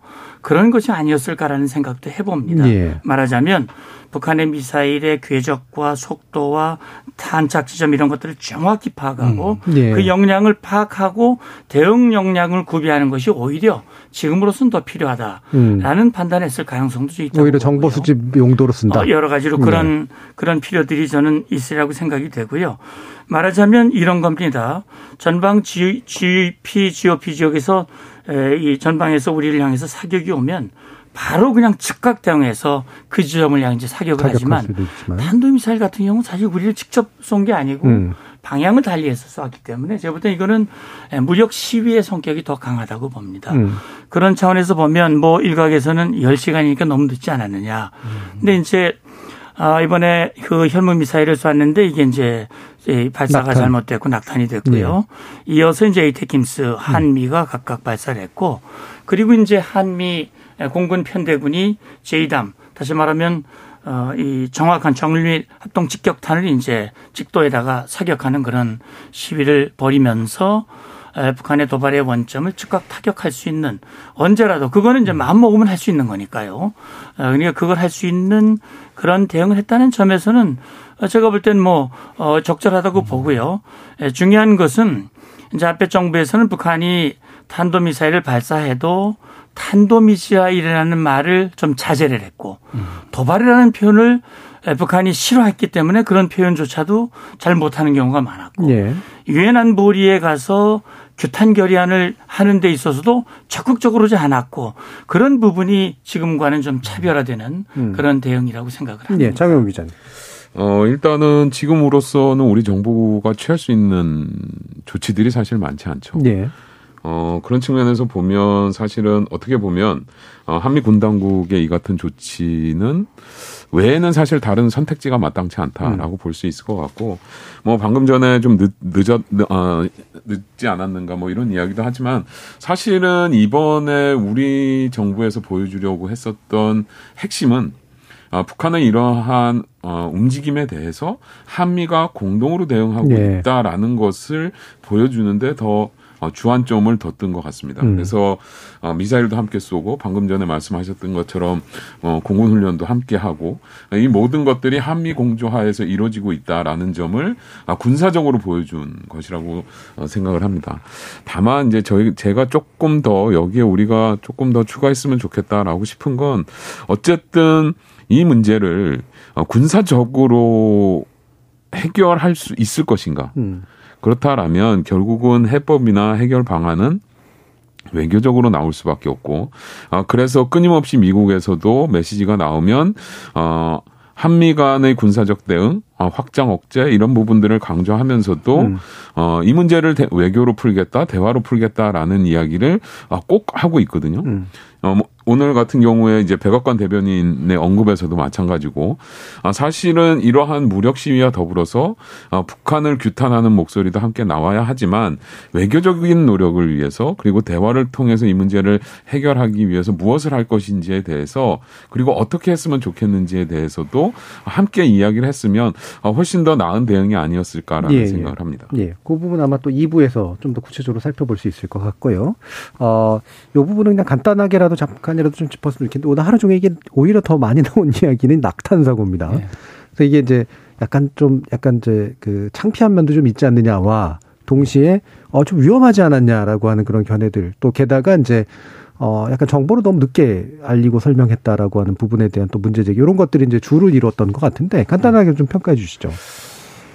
그런 것이 아니었을까라는 생각도 해봅니다. 예. 말하자면 북한의 미사일의 궤적과 속도와 탄착 지점 이런 것들을 정확히 파악하고 음. 예. 그 역량을 파악하고 대응 역량을 구비하는 것이 오히려 지금으로서는 더 필요하다라는 음. 판단했을 가능성도 있다. 오히려 정보 수집 용도로 쓴다. 어, 여러 가지로 그런 네. 그런 필요들이 저는 있으라고 생각이 되고요. 말하자면 이런 겁니다. 전방 GP, GOP 지역에서 이 전방에서 우리를 향해서 사격이 오면 바로 그냥 즉각 대응해서 그 지점을 향해 사격을 하지만 탄도미사일 같은 경우는 사실 우리를 직접 쏜 게 아니고 음. 방향을 달리해서 쐈기 때문에 제가 볼 때 이거는 무력 시위의 성격이 더 강하다고 봅니다. 음. 그런 차원에서 보면 뭐 일각에서는 10시간이니까 너무 늦지 않았느냐. 음. 근데 이제 아, 이번에 그 혈무 미사일을 쐈는데 이게 이제 발사가 낙탄. 잘못됐고 낙탄이 됐고요. 네. 이어서 이제 에이테킴스 한미가 음. 각각 발사를 했고 그리고 이제 한미 공군 편대군이 제이담 다시 말하면 어, 이 정확한 정밀 합동 직격탄을 이제 직도에다가 사격하는 그런 시위를 벌이면서 북한의 도발의 원점을 즉각 타격할 수 있는 언제라도 그거는 이제 마음 먹으면 할 수 있는 거니까요. 어, 그러니까 그걸 할 수 있는 그런 대응을 했다는 점에서는 제가 볼 땐뭐 어, 적절하다고 보고요. 중요한 것은 이제 앞에 정부에서는 북한이 탄도미사일을 발사해도 탄도미사일이라는 말을 좀 자제를 했고 도발이라는 표현을 북한이 싫어했기 때문에 그런 표현조차도 잘 못하는 경우가 많았고 예. 유엔 예. 안보리에 가서 규탄 결의안을 하는 데 있어서도 적극적으로지 않았고 그런 부분이 지금과는 좀 차별화되는 음. 그런 대응이라고 생각을 합니다. 예, 장영 기자님. 어, 일단은 지금으로서는 우리 정부가 취할 수 있는 조치들이 사실 많지 않죠. 예. 어, 그런 측면에서 보면 사실은 어떻게 보면 어, 한미 군 당국의 이 같은 조치는 외에는 사실 다른 선택지가 마땅치 않다라고 음. 볼수 있을 것 같고 뭐 방금 전에 좀 늦, 늦었 어, 늦지 않았는가 뭐 이런 이야기도 하지만 사실은 이번에 우리 정부에서 보여주려고 했었던 핵심은 어, 북한의 이러한 어, 움직임에 대해서 한미가 공동으로 대응하고 네. 있다라는 것을 보여주는데 더 어, 주안점을 뒀던 것 같습니다. 음. 그래서 어, 미사일도 함께 쏘고 방금 전에 말씀하셨던 것처럼 어, 공군 훈련도 함께 하고 이 모든 것들이 한미 공조하에서 이루어지고 있다라는 점을 아, 군사적으로 보여준 것이라고 생각을 합니다. 다만 이제 저희 제가 조금 더 여기에 우리가 조금 더 추가했으면 좋겠다라고 싶은 건 어쨌든 이 문제를 군사적으로 해결할 수 있을 것인가? 음. 그렇다라면 결국은 해법이나 해결 방안은 외교적으로 나올 수밖에 없고 아 그래서 끊임없이 미국에서도 메시지가 나오면 어 한미 간의 군사적 대응, 어, 확장 억제 이런 부분들을 강조하면서도 음. 어, 이 문제를 대, 외교로 풀겠다, 대화로 풀겠다라는 이야기를 아, 꼭 하고 있거든요. 음. 어, 뭐, 오늘 같은 경우에 이제 백악관 대변인의 언급에서도 마찬가지고 아, 사실은 이러한 무력 시위와 더불어서 아, 북한을 규탄하는 목소리도 함께 나와야 하지만 외교적인 노력을 위해서 그리고 대화를 통해서 이 문제를 해결하기 위해서 무엇을 할 것인지에 대해서 그리고 어떻게 했으면 좋겠는지에 대해서도 함께 이야기를 했으면 아, 훨씬 더 나은 대응이 아니었을까라는 예, 예. 생각을 합니다. 예, 그 부분 아마 또 2부에서 좀 더 구체적으로 살펴볼 수 있을 것 같고요. 어, 이 부분은 그냥 간단하게라도 잠깐 잠깐이라도 좀 짚었으면 좋겠는데 오늘 하루 종일 이게 오히려 더 많이 나온 이야기는 낙탄 사고입니다. 네. 그래서 이게 이제 약간 좀 약간 이제 그 창피한 면도 좀 있지 않느냐와 동시에 어 좀 위험하지 않았냐라고 하는 그런 견해들 또 게다가 이제 어 약간 정보를 너무 늦게 알리고 설명했다라고 하는 부분에 대한 또 문제 제기 이런 것들이 이제 주를 이뤘던 것 같은데 간단하게 좀 평가해 주시죠.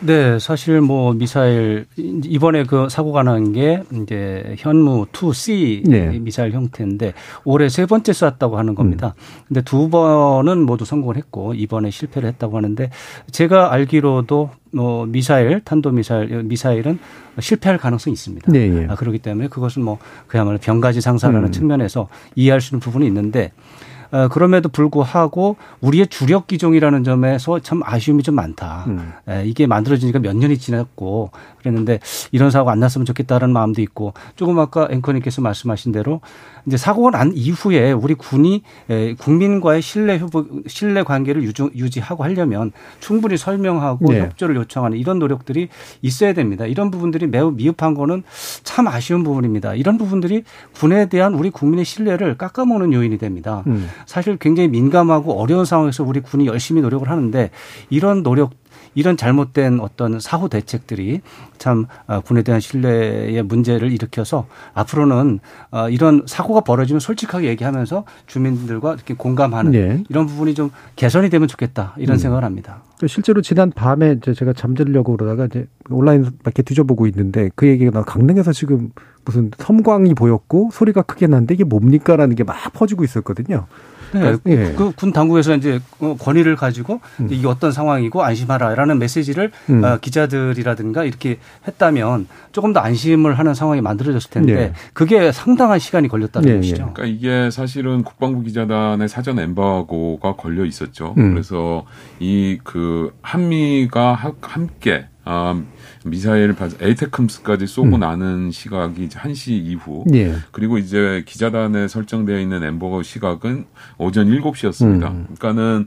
네, 사실 뭐 미사일 이번에 그 사고가 난 게 이제 현무 2C 네. 미사일 형태인데 올해 세 번째 쐈다고 하는 겁니다. 음. 근데 두 번은 모두 성공을 했고 이번에 실패를 했다고 하는데 제가 알기로도 뭐 미사일 탄도 미사일 미사일은 실패할 가능성이 있습니다. 네, 네. 아, 그렇기 때문에 그것은 뭐 그야말로 병가지 상사라는 음. 측면에서 이해할 수 있는 부분이 있는데 어, 그럼에도 불구하고 우리의 주력 기종이라는 점에서 참 아쉬움이 좀 많다. 음. 에, 이게 만들어지니까 몇 년이 지났고 그랬는데 이런 사고 안 났으면 좋겠다는 마음도 있고 조금 아까 앵커님께서 말씀하신 대로 이제 사고가 난 이후에 우리 군이 에, 국민과의 신뢰 회복, 신뢰 관계를 유지, 유지 하고 하려면 충분히 설명하고 네. 협조를 요청하는 이런 노력들이 있어야 됩니다. 이런 부분들이 매우 미흡한 거는 참 아쉬운 부분입니다. 이런 부분들이 군에 대한 우리 국민의 신뢰를 깎아먹는 요인이 됩니다. 음. 사실 굉장히 민감하고 어려운 상황에서 우리 군이 열심히 노력을 하는데 이런 노력 이런 잘못된 어떤 사후 대책들이 참 어, 군에 대한 신뢰의 문제를 일으켜서 앞으로는 어, 이런 사고가 벌어지면 솔직하게 얘기하면서 주민들과 이렇게 공감하는 네. 이런 부분이 좀 개선이 되면 좋겠다 이런 음. 생각을 합니다. 실제로 지난 밤에 제가 잠들려고 그러다가 이제 온라인 밖에 뒤져보고 있는데 그 얘기가 나 강릉에서 지금 무슨 섬광이 보였고 소리가 크게 났는데 이게 뭡니까라는 게 막 퍼지고 있었거든요. 네. 예. 그 군 당국에서 이제 어, 권위를 가지고 음. 이게 어떤 상황이고 안심하라라는 메시지를 음. 어, 기자들이라든가 이렇게 했다면 조금 더 안심을 하는 상황이 만들어졌을 텐데 네. 그게 상당한 시간이 걸렸다는 네. 것이죠. 그러니까 이게 사실은 국방부 기자단의 사전 엠바고가 걸려 있었죠. 음. 그래서 이 그 한미가 함께 아, 미사일 에이테크스까지 쏘고 음. 나는 시각이 1시 이후. 예. 그리고 이제 기자단에 설정되어 있는 엠버거 시각은 오전 7시였습니다. 음. 그러니까는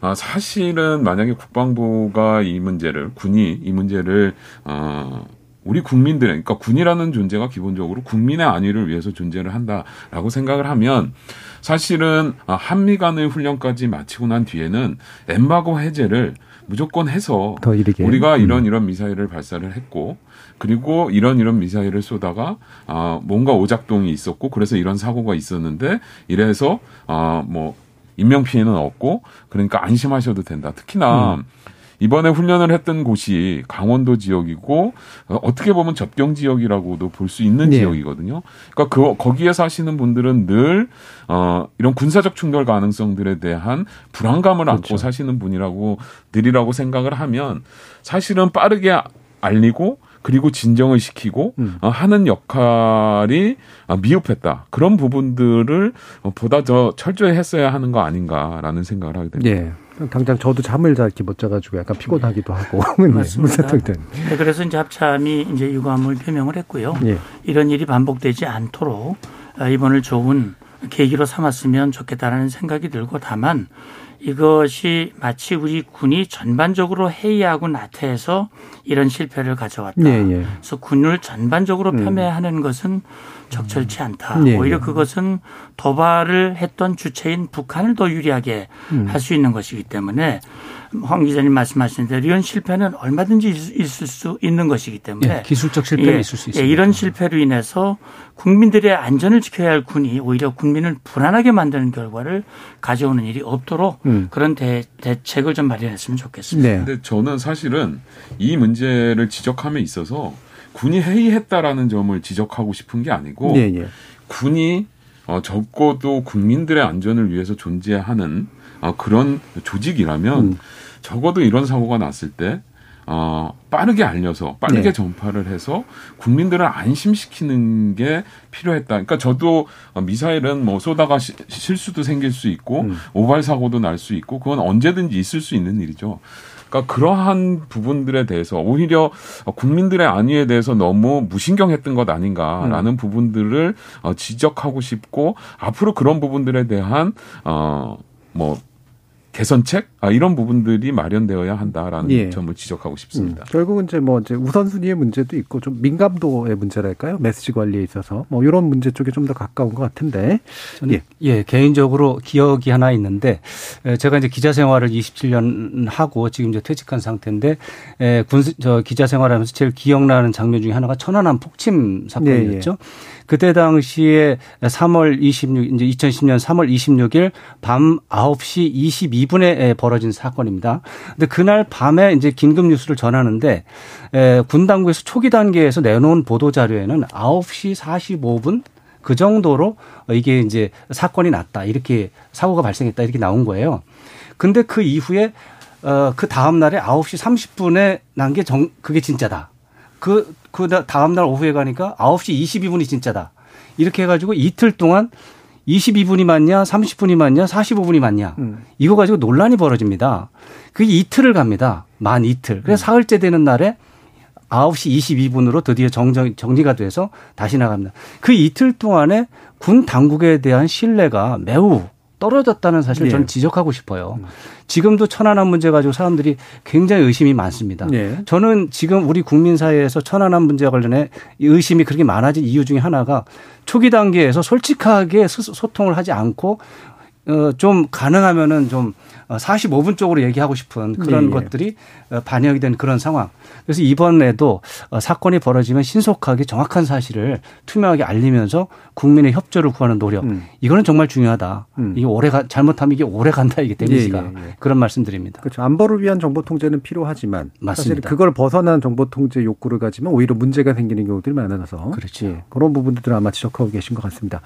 아, 사실은 만약에 국방부가 이 문제를 군이 이 문제를 어 우리 국민들, 그러니까 군이라는 존재가 기본적으로 국민의 안위를 위해서 존재를 한다라고 생각을 하면 사실은 아, 한미 간의 훈련까지 마치고 난 뒤에는 엠바고 해제를 무조건 해서 우리가 이런 음. 이런 미사일을 발사를 했고 그리고 이런 이런 미사일을 쏘다가 아 뭔가 오작동이 있었고 그래서 이런 사고가 있었는데 이래서 아뭐 인명 피해는 없고 그러니까 안심하셔도 된다. 특히나 음. 이번에 훈련을 했던 곳이 강원도 지역이고 어, 어떻게 보면 접경 지역이라고도 볼 수 있는 네. 지역이거든요. 그러니까 그 거기에 사시는 분들은 늘 어, 이런 군사적 충돌 가능성들에 대한 불안감을 그렇죠. 안고 사시는 분이라고 들이라고 생각을 하면 사실은 빠르게 알리고 그리고 진정을 시키고 음. 어, 하는 역할이 어, 미흡했다. 그런 부분들을 어, 보다 더 철저히 했어야 하는 거 아닌가라는 생각을 하게 됩니다. 네. 당장 저도 잠을 잘 못 자가지고 약간 피곤하기도 하고. 네, 맞습니다. 네, 그래서 이제 합참이 이제 유감을 표명을 했고요. 예. 이런 일이 반복되지 않도록 이번을 좋은 계기로 삼았으면 좋겠다라는 생각이 들고 다만 이것이 마치 우리 군이 전반적으로 해이하고 나태해서 이런 실패를 가져왔다. 예, 예. 그래서 군을 전반적으로 음. 폄훼하는 것은 적절치 않다. 음. 예, 오히려 그것은 도발을 했던 주체인 북한을 더 유리하게 음. 할수 있는 것이기 때문에 황 기자님 말씀하신 대로 이런 실패는 얼마든지 있을 수 있는 것이기 때문에 예, 기술적 실패는 예, 있을 수 있습니다. 예, 이런 실패로 인해서 국민들의 안전을 지켜야 할 군이 오히려 국민을 불안하게 만드는 결과를 가져오는 일이 없도록 음. 그런 대, 대책을 좀 마련했으면 좋겠습니다. 네. 근데 저는 사실은 이 문제를 지적함에 있어서 군이 회의했다라는 점을 지적하고 싶은 게 아니고 네, 네. 군이 어, 적고도 국민들의 안전을 위해서 존재하는 어, 그런 조직이라면 음. 적어도 이런 사고가 났을 때 어, 빠르게 알려서 빠르게 네. 전파를 해서 국민들을 안심시키는 게 필요했다. 그러니까 저도 미사일은 뭐 쏘다가 시, 실수도 생길 수 있고 음. 오발 사고도 날 수 있고 그건 언제든지 있을 수 있는 일이죠. 그러니까 그러한 부분들에 대해서 오히려 국민들의 안위에 대해서 너무 무신경했던 것 아닌가라는 음. 부분들을 어, 지적하고 싶고 앞으로 그런 부분들에 대한 어뭐 개선책 아, 이런 부분들이 마련되어야 한다라는 예. 점을 지적하고 싶습니다. 음, 결국은 이제 뭐 이제 우선순위의 문제도 있고 좀 민감도의 문제랄까요? 메시지 관리에 있어서 뭐 이런 문제 쪽에 좀 더 가까운 것 같은데. 저는 예. 예, 개인적으로 기억이 하나 있는데 제가 이제 기자 생활을 27년 하고 지금 이제 퇴직한 상태인데 에, 군저 기자 생활하면서 제일 기억나는 장면 중에 하나가 천안함 폭침 사건이었죠. 예, 예. 그때 당시에 3월 26, 이제 2010년 3월 26일 밤 9시 22분에 벌어진 사건입니다. 근데 그날 밤에 이제 긴급 뉴스를 전하는데 군 당국에서 초기 단계에서 내놓은 보도 자료에는 9시 45분 그 정도로 이게 이제 사건이 났다. 이렇게 사고가 발생했다. 이렇게 나온 거예요. 근데 그 이후에 어, 그 다음 날에 9시 30분에 난 게 정, 그게 진짜다. 그, 그 다음 날 오후에 가니까 9시 22분이 진짜다. 이렇게 해가지고 이틀 동안 22분이 맞냐, 30분이 맞냐, 45분이 맞냐. 음. 이거 가지고 논란이 벌어집니다. 그게 이틀을 갑니다. 만 이틀. 그래서 음. 사흘째 되는 날에 9시 22분으로 드디어 정정, 정리가 돼서 다시 나갑니다. 그 이틀 동안에 군 당국에 대한 신뢰가 매우 떨어졌다는 사실을 네. 저는 지적하고 싶어요. 음. 지금도 천안함 문제 가지고 사람들이 굉장히 의심이 많습니다. 네. 저는 지금 우리 국민 사회에서 천안함 문제와 관련해 의심이 그렇게 많아진 이유 중에 하나가 초기 단계에서 솔직하게 소통을 하지 않고 어, 좀 가능하면은 좀 45분 어, 쪽으로 얘기하고 싶은 그런 네, 것들이 어, 반영이 된 그런 상황. 그래서 이번에도 어, 사건이 벌어지면 신속하게 정확한 사실을 투명하게 알리면서 국민의 협조를 구하는 노력. 음. 이거는 정말 중요하다. 음. 이게 오래 가, 잘못하면 이게 오래 간다 이게 데미지가 예, 예, 예. 그런 말씀드립니다. 그렇죠. 안보를 위한 정보 통제는 필요하지만 맞습니다. 사실 그걸 벗어난 정보 통제 욕구를 가지면 오히려 문제가 생기는 경우들이 많아서 그렇죠. 예, 그런 부분들을 아마 지적하고 계신 것 같습니다.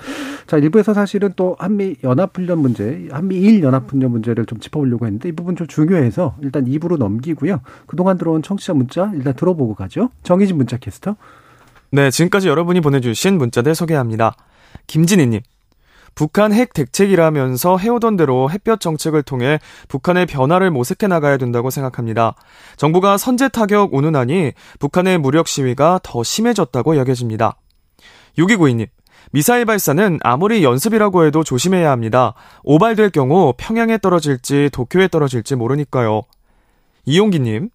자 일부에서 사실은 또 한미 연합 훈련 문제, 한미 일 연합 훈련 문제를 좀 짚어 보려고 했는데 이 부분 좀 중요해서 일단 2부로 넘기고요. 그동안 들어온 청취자 문자 일단 들어보고 가죠. 정희진 문자 캐스터. 네, 지금까지 여러분이 보내주신 문자들 소개합니다. 김진희님. 북한 핵 대책이라면서 해오던 대로 햇볕 정책을 통해 북한의 변화를 모색해 나가야 된다고 생각합니다. 정부가 선제 타격 운운하니 북한의 무력 시위가 더 심해졌다고 여겨집니다. 6292님. 미사일 발사는 아무리 연습이라고 해도 조심해야 합니다. 오발될 경우 평양에 떨어질지 도쿄에 떨어질지 모르니까요. 이용기님,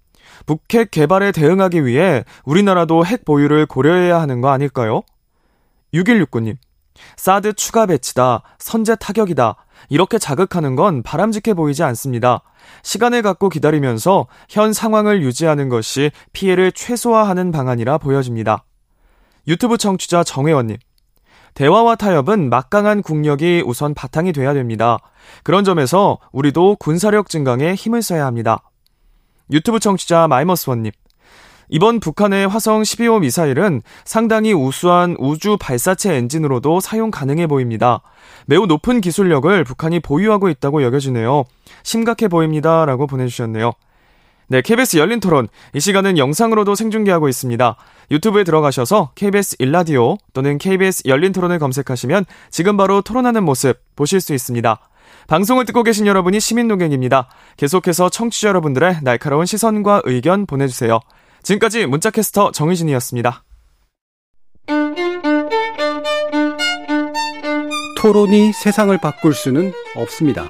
북핵 개발에 대응하기 위해 우리나라도 핵 보유를 고려해야 하는 거 아닐까요? 6169님, 사드 추가 배치다, 선제 타격이다, 이렇게 자극하는 건 바람직해 보이지 않습니다. 시간을 갖고 기다리면서 현 상황을 유지하는 것이 피해를 최소화하는 방안이라 보여집니다. 유튜브 청취자 정혜원님, 대화와 타협은 막강한 국력이 우선 바탕이 돼야 됩니다. 그런 점에서 우리도 군사력 증강에 힘을 써야 합니다. 유튜브 청취자 마이머스원님. 이번 북한의 화성 12호 미사일은 상당히 우수한 우주 발사체 엔진으로도 사용 가능해 보입니다. 매우 높은 기술력을 북한이 보유하고 있다고 여겨지네요. 심각해 보입니다. 라고 보내주셨네요. 네, KBS 열린 토론. 이 시간은 영상으로도 생중계하고 있습니다. 유튜브에 들어가셔서 KBS 일라디오 또는 KBS 열린 토론을 검색하시면 지금 바로 토론하는 모습 보실 수 있습니다. 방송을 듣고 계신 여러분이 시민노객입니다. 계속해서 청취자 여러분들의 날카로운 시선과 의견 보내주세요. 지금까지 문자캐스터 정희진이었습니다. 토론이 세상을 바꿀 수는 없습니다.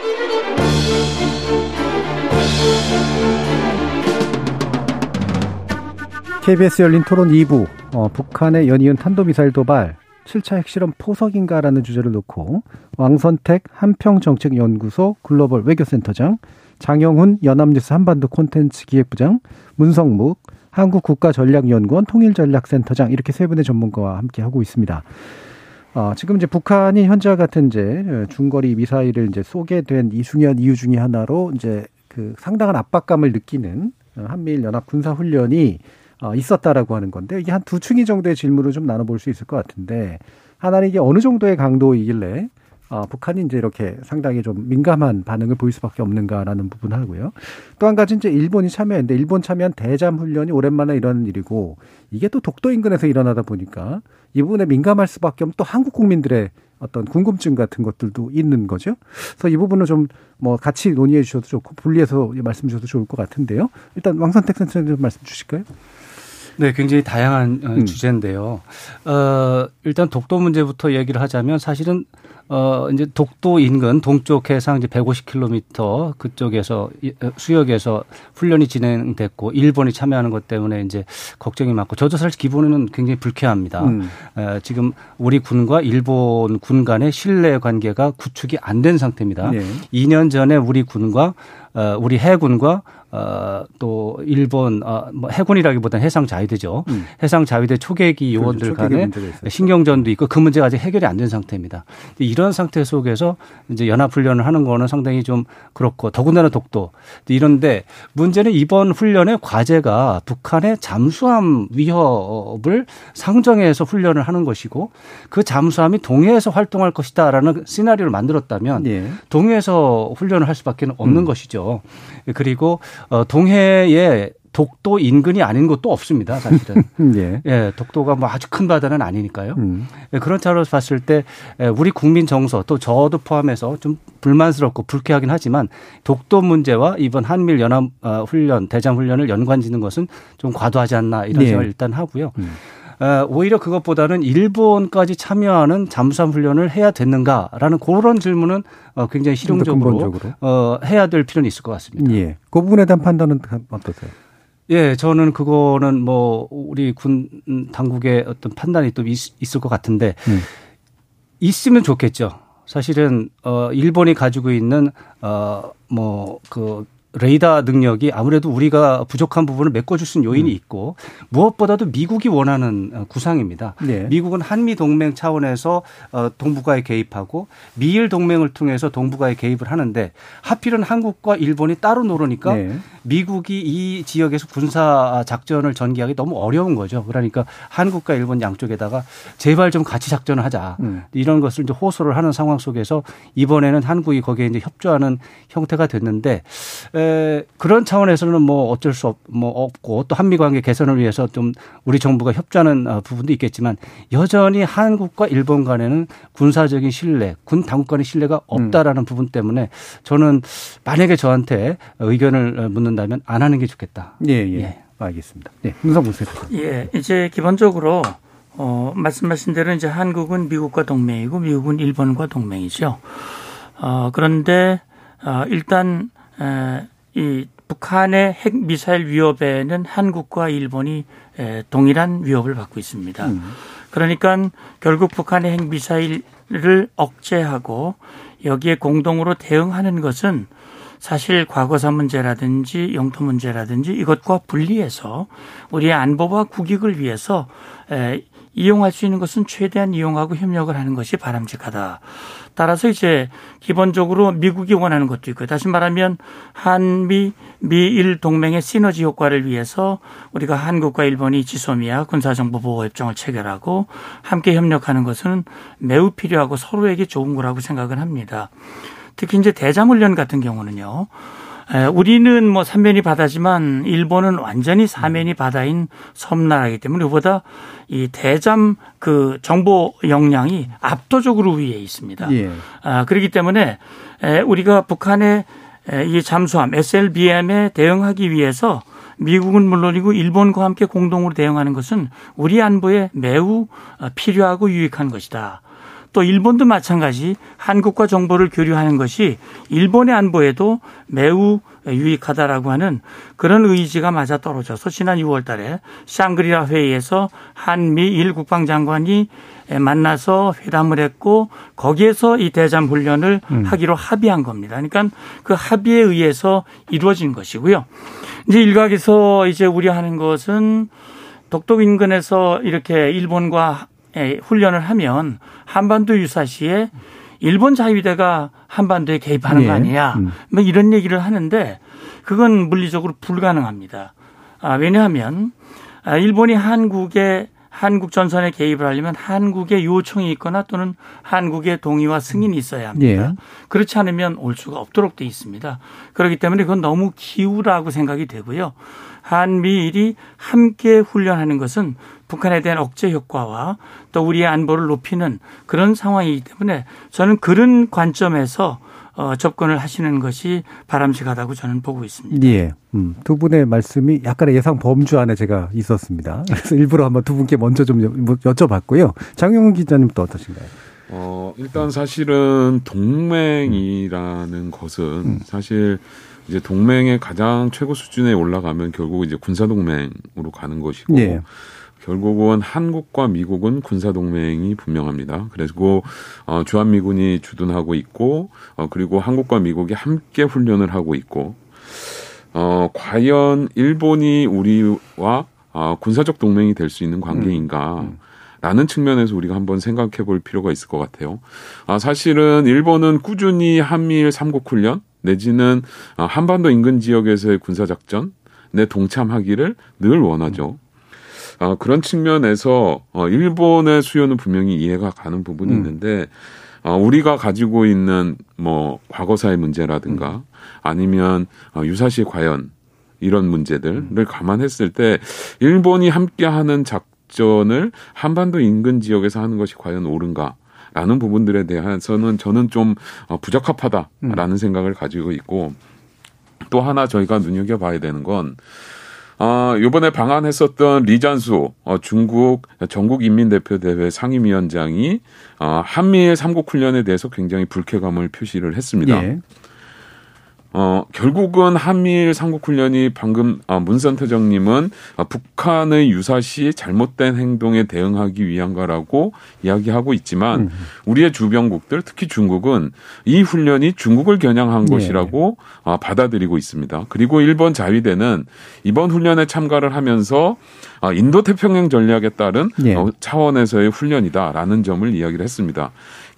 KBS 열린 토론 2부, 어, 북한의 연이은 탄도미사일 도발, 7차 핵실험 포석인가라는 주제를 놓고 왕선택 한평정책연구소 글로벌 외교센터장, 장영훈 연합뉴스 한반도 콘텐츠 기획부장, 문성묵 한국국가전략연구원 통일전략센터장 이렇게 세 분의 전문가와 함께 하고 있습니다. 어, 지금 이제 북한이 현재와 같은 이제 중거리 미사일을 이제 쏘게 된 이 중요한 이유 중의 하나로 이제 그 상당한 압박감을 느끼는 한미일 연합 군사 훈련이 어, 있었다라고 하는 건데 이게 한두 층이 정도의 질문을 좀 나눠볼 수 있을 것 같은데 하나는 이게 어느 정도의 강도이길래 어, 북한이 이제 이렇게 상당히 좀 민감한 반응을 보일 수밖에 없는가라는 부분 하고요. 또 한 가지 이제 일본이 참여했는데 일본 참여한 대잠 훈련이 오랜만에 이런 일이고 이게 또 독도 인근에서 일어나다 보니까 이 부분에 민감할 수밖에 없는 또 한국 국민들의 어떤 궁금증 같은 것들도 있는 거죠. 그래서 이 부분은 좀 뭐 같이 논의해 주셔도 좋고 분리해서 말씀 주셔도 좋을 것 같은데요. 일단 왕선택 선생님 좀 말씀 주실까요? 네, 굉장히 다양한 음. 주제인데요. 어, 일단 독도 문제부터 얘기를 하자면 사실은 어, 이제 독도 인근 동쪽 해상 이제 150km 그쪽에서 어, 수역에서 훈련이 진행됐고 일본이 참여하는 것 때문에 이제 걱정이 많고 저도 사실 기본에는 굉장히 불쾌합니다. 음. 에, 지금 우리 군과 일본 군 간의 신뢰 관계가 구축이 안 된 상태입니다. 네. 2년 전에 우리 군과 어, 우리 해군과 어, 또 일본 어, 뭐 해군이라기보다는 해상 자위대죠. 음. 해상 자위대 초계기 그렇죠. 요원들 그렇죠. 간에 신경전도 있고 그 문제가 아직 해결이 안 된 상태입니다. 이런 상태 속에서 이제 연합 훈련을 하는 거는 상당히 좀 그렇고 더군다나 독도 이런데 문제는 이번 훈련의 과제가 북한의 잠수함 위협을 상정해서 훈련을 하는 것이고 그 잠수함이 동해에서 활동할 것이다라는 시나리오를 만들었다면 예. 동해에서 훈련을 할 수밖에 없는 음. 것이죠. 그리고 어, 동해에 독도 인근이 아닌 곳도 없습니다, 사실은. 예. 예. 독도가 뭐 아주 큰 바다는 아니니까요. 음. 예, 그런 차로 봤을 때 예, 우리 국민 정서 또 저도 포함해서 좀 불만스럽고 불쾌하긴 하지만 독도 문제와 이번 한밀 연합 어, 훈련 대장 훈련을 연관짓는 것은 좀 과도하지 않나 이런 예. 생각을 일단 하고요. 음. 어, 오히려 그것보다는 일본까지 참여하는 잠수함 훈련을 해야 됐는가라는 그런 질문은 어, 굉장히 실용적으로 어, 해야 될 필요는 있을 것 같습니다. 예. 그 부분에 대한 판단은 어떠세요? 예, 저는 그거는 뭐 우리 군 당국의 어떤 판단이 또 있, 을것 같은데 음. 있으면 좋겠죠. 사실은 어 일본이 가지고 있는 어뭐그 레이더 능력이 아무래도 우리가 부족한 부분을 메꿔줄 수 있는 요인이 음. 있고 무엇보다도 미국이 원하는 어, 구상입니다. 네. 미국은 한미 동맹 차원에서 어, 동북아에 개입하고 미일 동맹을 통해서 동북아에 개입을 하는데 하필은 한국과 일본이 따로 노르니까 네. 미국이 이 지역에서 군사 작전을 전개하기 너무 어려운 거죠. 그러니까 한국과 일본 양쪽에다가 제발 좀 같이 작전을 하자 음. 이런 것을 이제 호소를 하는 상황 속에서 이번에는 한국이 거기에 이제 협조하는 형태가 됐는데. 에, 그런 차원에서는 뭐 어쩔 수 없, 뭐 없고 또 한미 관계 개선을 위해서 좀 우리 정부가 협조하는 어, 부분도 있겠지만 여전히 한국과 일본 간에는 군사적인 신뢰, 군 당국 간의 신뢰가 없다라는 음. 부분 때문에 저는 만약에 저한테 의견을 묻는다면 안 하는 게 좋겠다. 예, 예. 예. 알겠습니다. 네, 문상 보세요. 예, 이제 기본적으로 어, 말씀하신 대로 이제 한국은 미국과 동맹이고 미국은 일본과 동맹이죠. 어, 그런데 어, 일단 이 북한의 핵 미사일 위협에는 한국과 일본이 동일한 위협을 받고 있습니다. 음. 그러니까 결국 북한의 핵 미사일을 억제하고 여기에 공동으로 대응하는 것은 사실 과거사 문제라든지 영토 문제라든지 이것과 분리해서 우리의 안보와 국익을 위해서 이용할 수 있는 것은 최대한 이용하고 협력을 하는 것이 바람직하다. 따라서 이제 기본적으로 미국이 원하는 것도 있고요. 다시 말하면 한미 미일 동맹의 시너지 효과를 위해서 우리가 한국과 일본이 지소미아 군사정보 보호 협정을 체결하고 함께 협력하는 것은 매우 필요하고 서로에게 좋은 거라고 생각을 합니다. 특히 이제 대자훈련 같은 경우는요. 우리는 뭐 삼면이 바다지만 일본은 완전히 사면이 바다인 섬나라이기 때문에 우리보다 이 대잠 그 정보 역량이 압도적으로 위에 있습니다. 예. 아, 그렇기 때문에 우리가 북한의 이 잠수함 SLBM에 대응하기 위해서 미국은 물론이고 일본과 함께 공동으로 대응하는 것은 우리 안보에 매우 어, 필요하고 유익한 것이다. 또 일본도 마찬가지 한국과 정보를 교류하는 것이 일본의 안보에도 매우 유익하다라고 하는 그런 의지가 맞아 떨어져서 지난 6월 달에 샹그리라 회의에서 한미일 국방장관이 만나서 회담을 했고 거기에서 이 대잠 훈련을 음. 하기로 합의한 겁니다. 그러니까 그 합의에 의해서 이루어진 것이고요. 이제 일각에서 이제 우려하는 것은 독도 인근에서 이렇게 일본과 예, 훈련을 하면 한반도 유사시에 일본 자위대가 한반도에 개입하는 네. 거 아니냐. 음. 뭐 이런 얘기를 하는데 그건 물리적으로 불가능합니다. 아, 왜냐하면 아, 일본이 한국에 한국 전선에 개입을 하려면 한국의 요청이 있거나 또는 한국의 동의와 승인이 있어야 합니다. 예. 그렇지 않으면 올 수가 없도록 돼 있습니다. 그렇기 때문에 그건 너무 기우라고 생각이 되고요. 한미일이 함께 훈련하는 것은 북한에 대한 억제 효과와 또 우리의 안보를 높이는 그런 상황이기 때문에 저는 그런 관점에서 어, 접근을 하시는 것이 바람직하다고 저는 보고 있습니다. 예. 음, 두 분의 말씀이 약간의 예상 범주 안에 제가 있었습니다. 그래서 일부러 한번 두 분께 먼저 좀 여- 여쭤봤고요. 장영훈 기자님 또 어떠신가요? 어, 일단 사실은 동맹이라는 것은 사실 이제 동맹의 가장 최고 수준에 올라가면 결국 이제 군사 동맹으로 가는 것이고 예. 결국은 한국과 미국은 군사 동맹이 분명합니다. 그리고 어, 주한 미군이 주둔하고 있고 어, 그리고 한국과 미국이 함께 훈련을 하고 있고 어, 과연 일본이 우리와 어, 군사적 동맹이 될 수 있는 관계인가? 라는 측면에서 우리가 한번 생각해 볼 필요가 있을 것 같아요. 아, 사실은 일본은 꾸준히 한미일 삼국 훈련 내지는 아, 한반도 인근 지역에서의 군사작전에 동참하기를 늘 원하죠. 아, 그런 측면에서 어, 일본의 수요는 분명히 이해가 가는 부분이 음. 있는데 어, 우리가 가지고 있는 뭐 과거사의 문제라든가 아니면 어, 유사시 과연 이런 문제들을 감안했을 때 일본이 함께하는 작전을 한반도 인근 지역에서 하는 것이 과연 옳은가? 라는 부분들에 대해서는 저는 좀 어, 부적합하다라는 생각을 가지고 있고 또 하나 저희가 눈여겨봐야 되는 건 아, 요번에 방한했었던 리잔수 어, 중국 전국 인민대표대회 상임위원장이 어, 한미일 삼국 훈련에 대해서 굉장히 불쾌감을 표시를 했습니다. 예. 어, 결국은 한미일 삼국훈련이 방금 아, 문선 태정님은 아, 북한의 유사시 잘못된 행동에 대응하기 위한 거라고 이야기하고 있지만 우리의 주변국들 특히 중국은 이 훈련이 중국을 겨냥한 예. 것이라고 아, 받아들이고 있습니다. 그리고 일본 자위대는 이번 훈련에 참가를 하면서 아, 인도 태평양 전략에 따른 예. 어, 차원에서의 훈련이다라는 점을 이야기를 했습니다.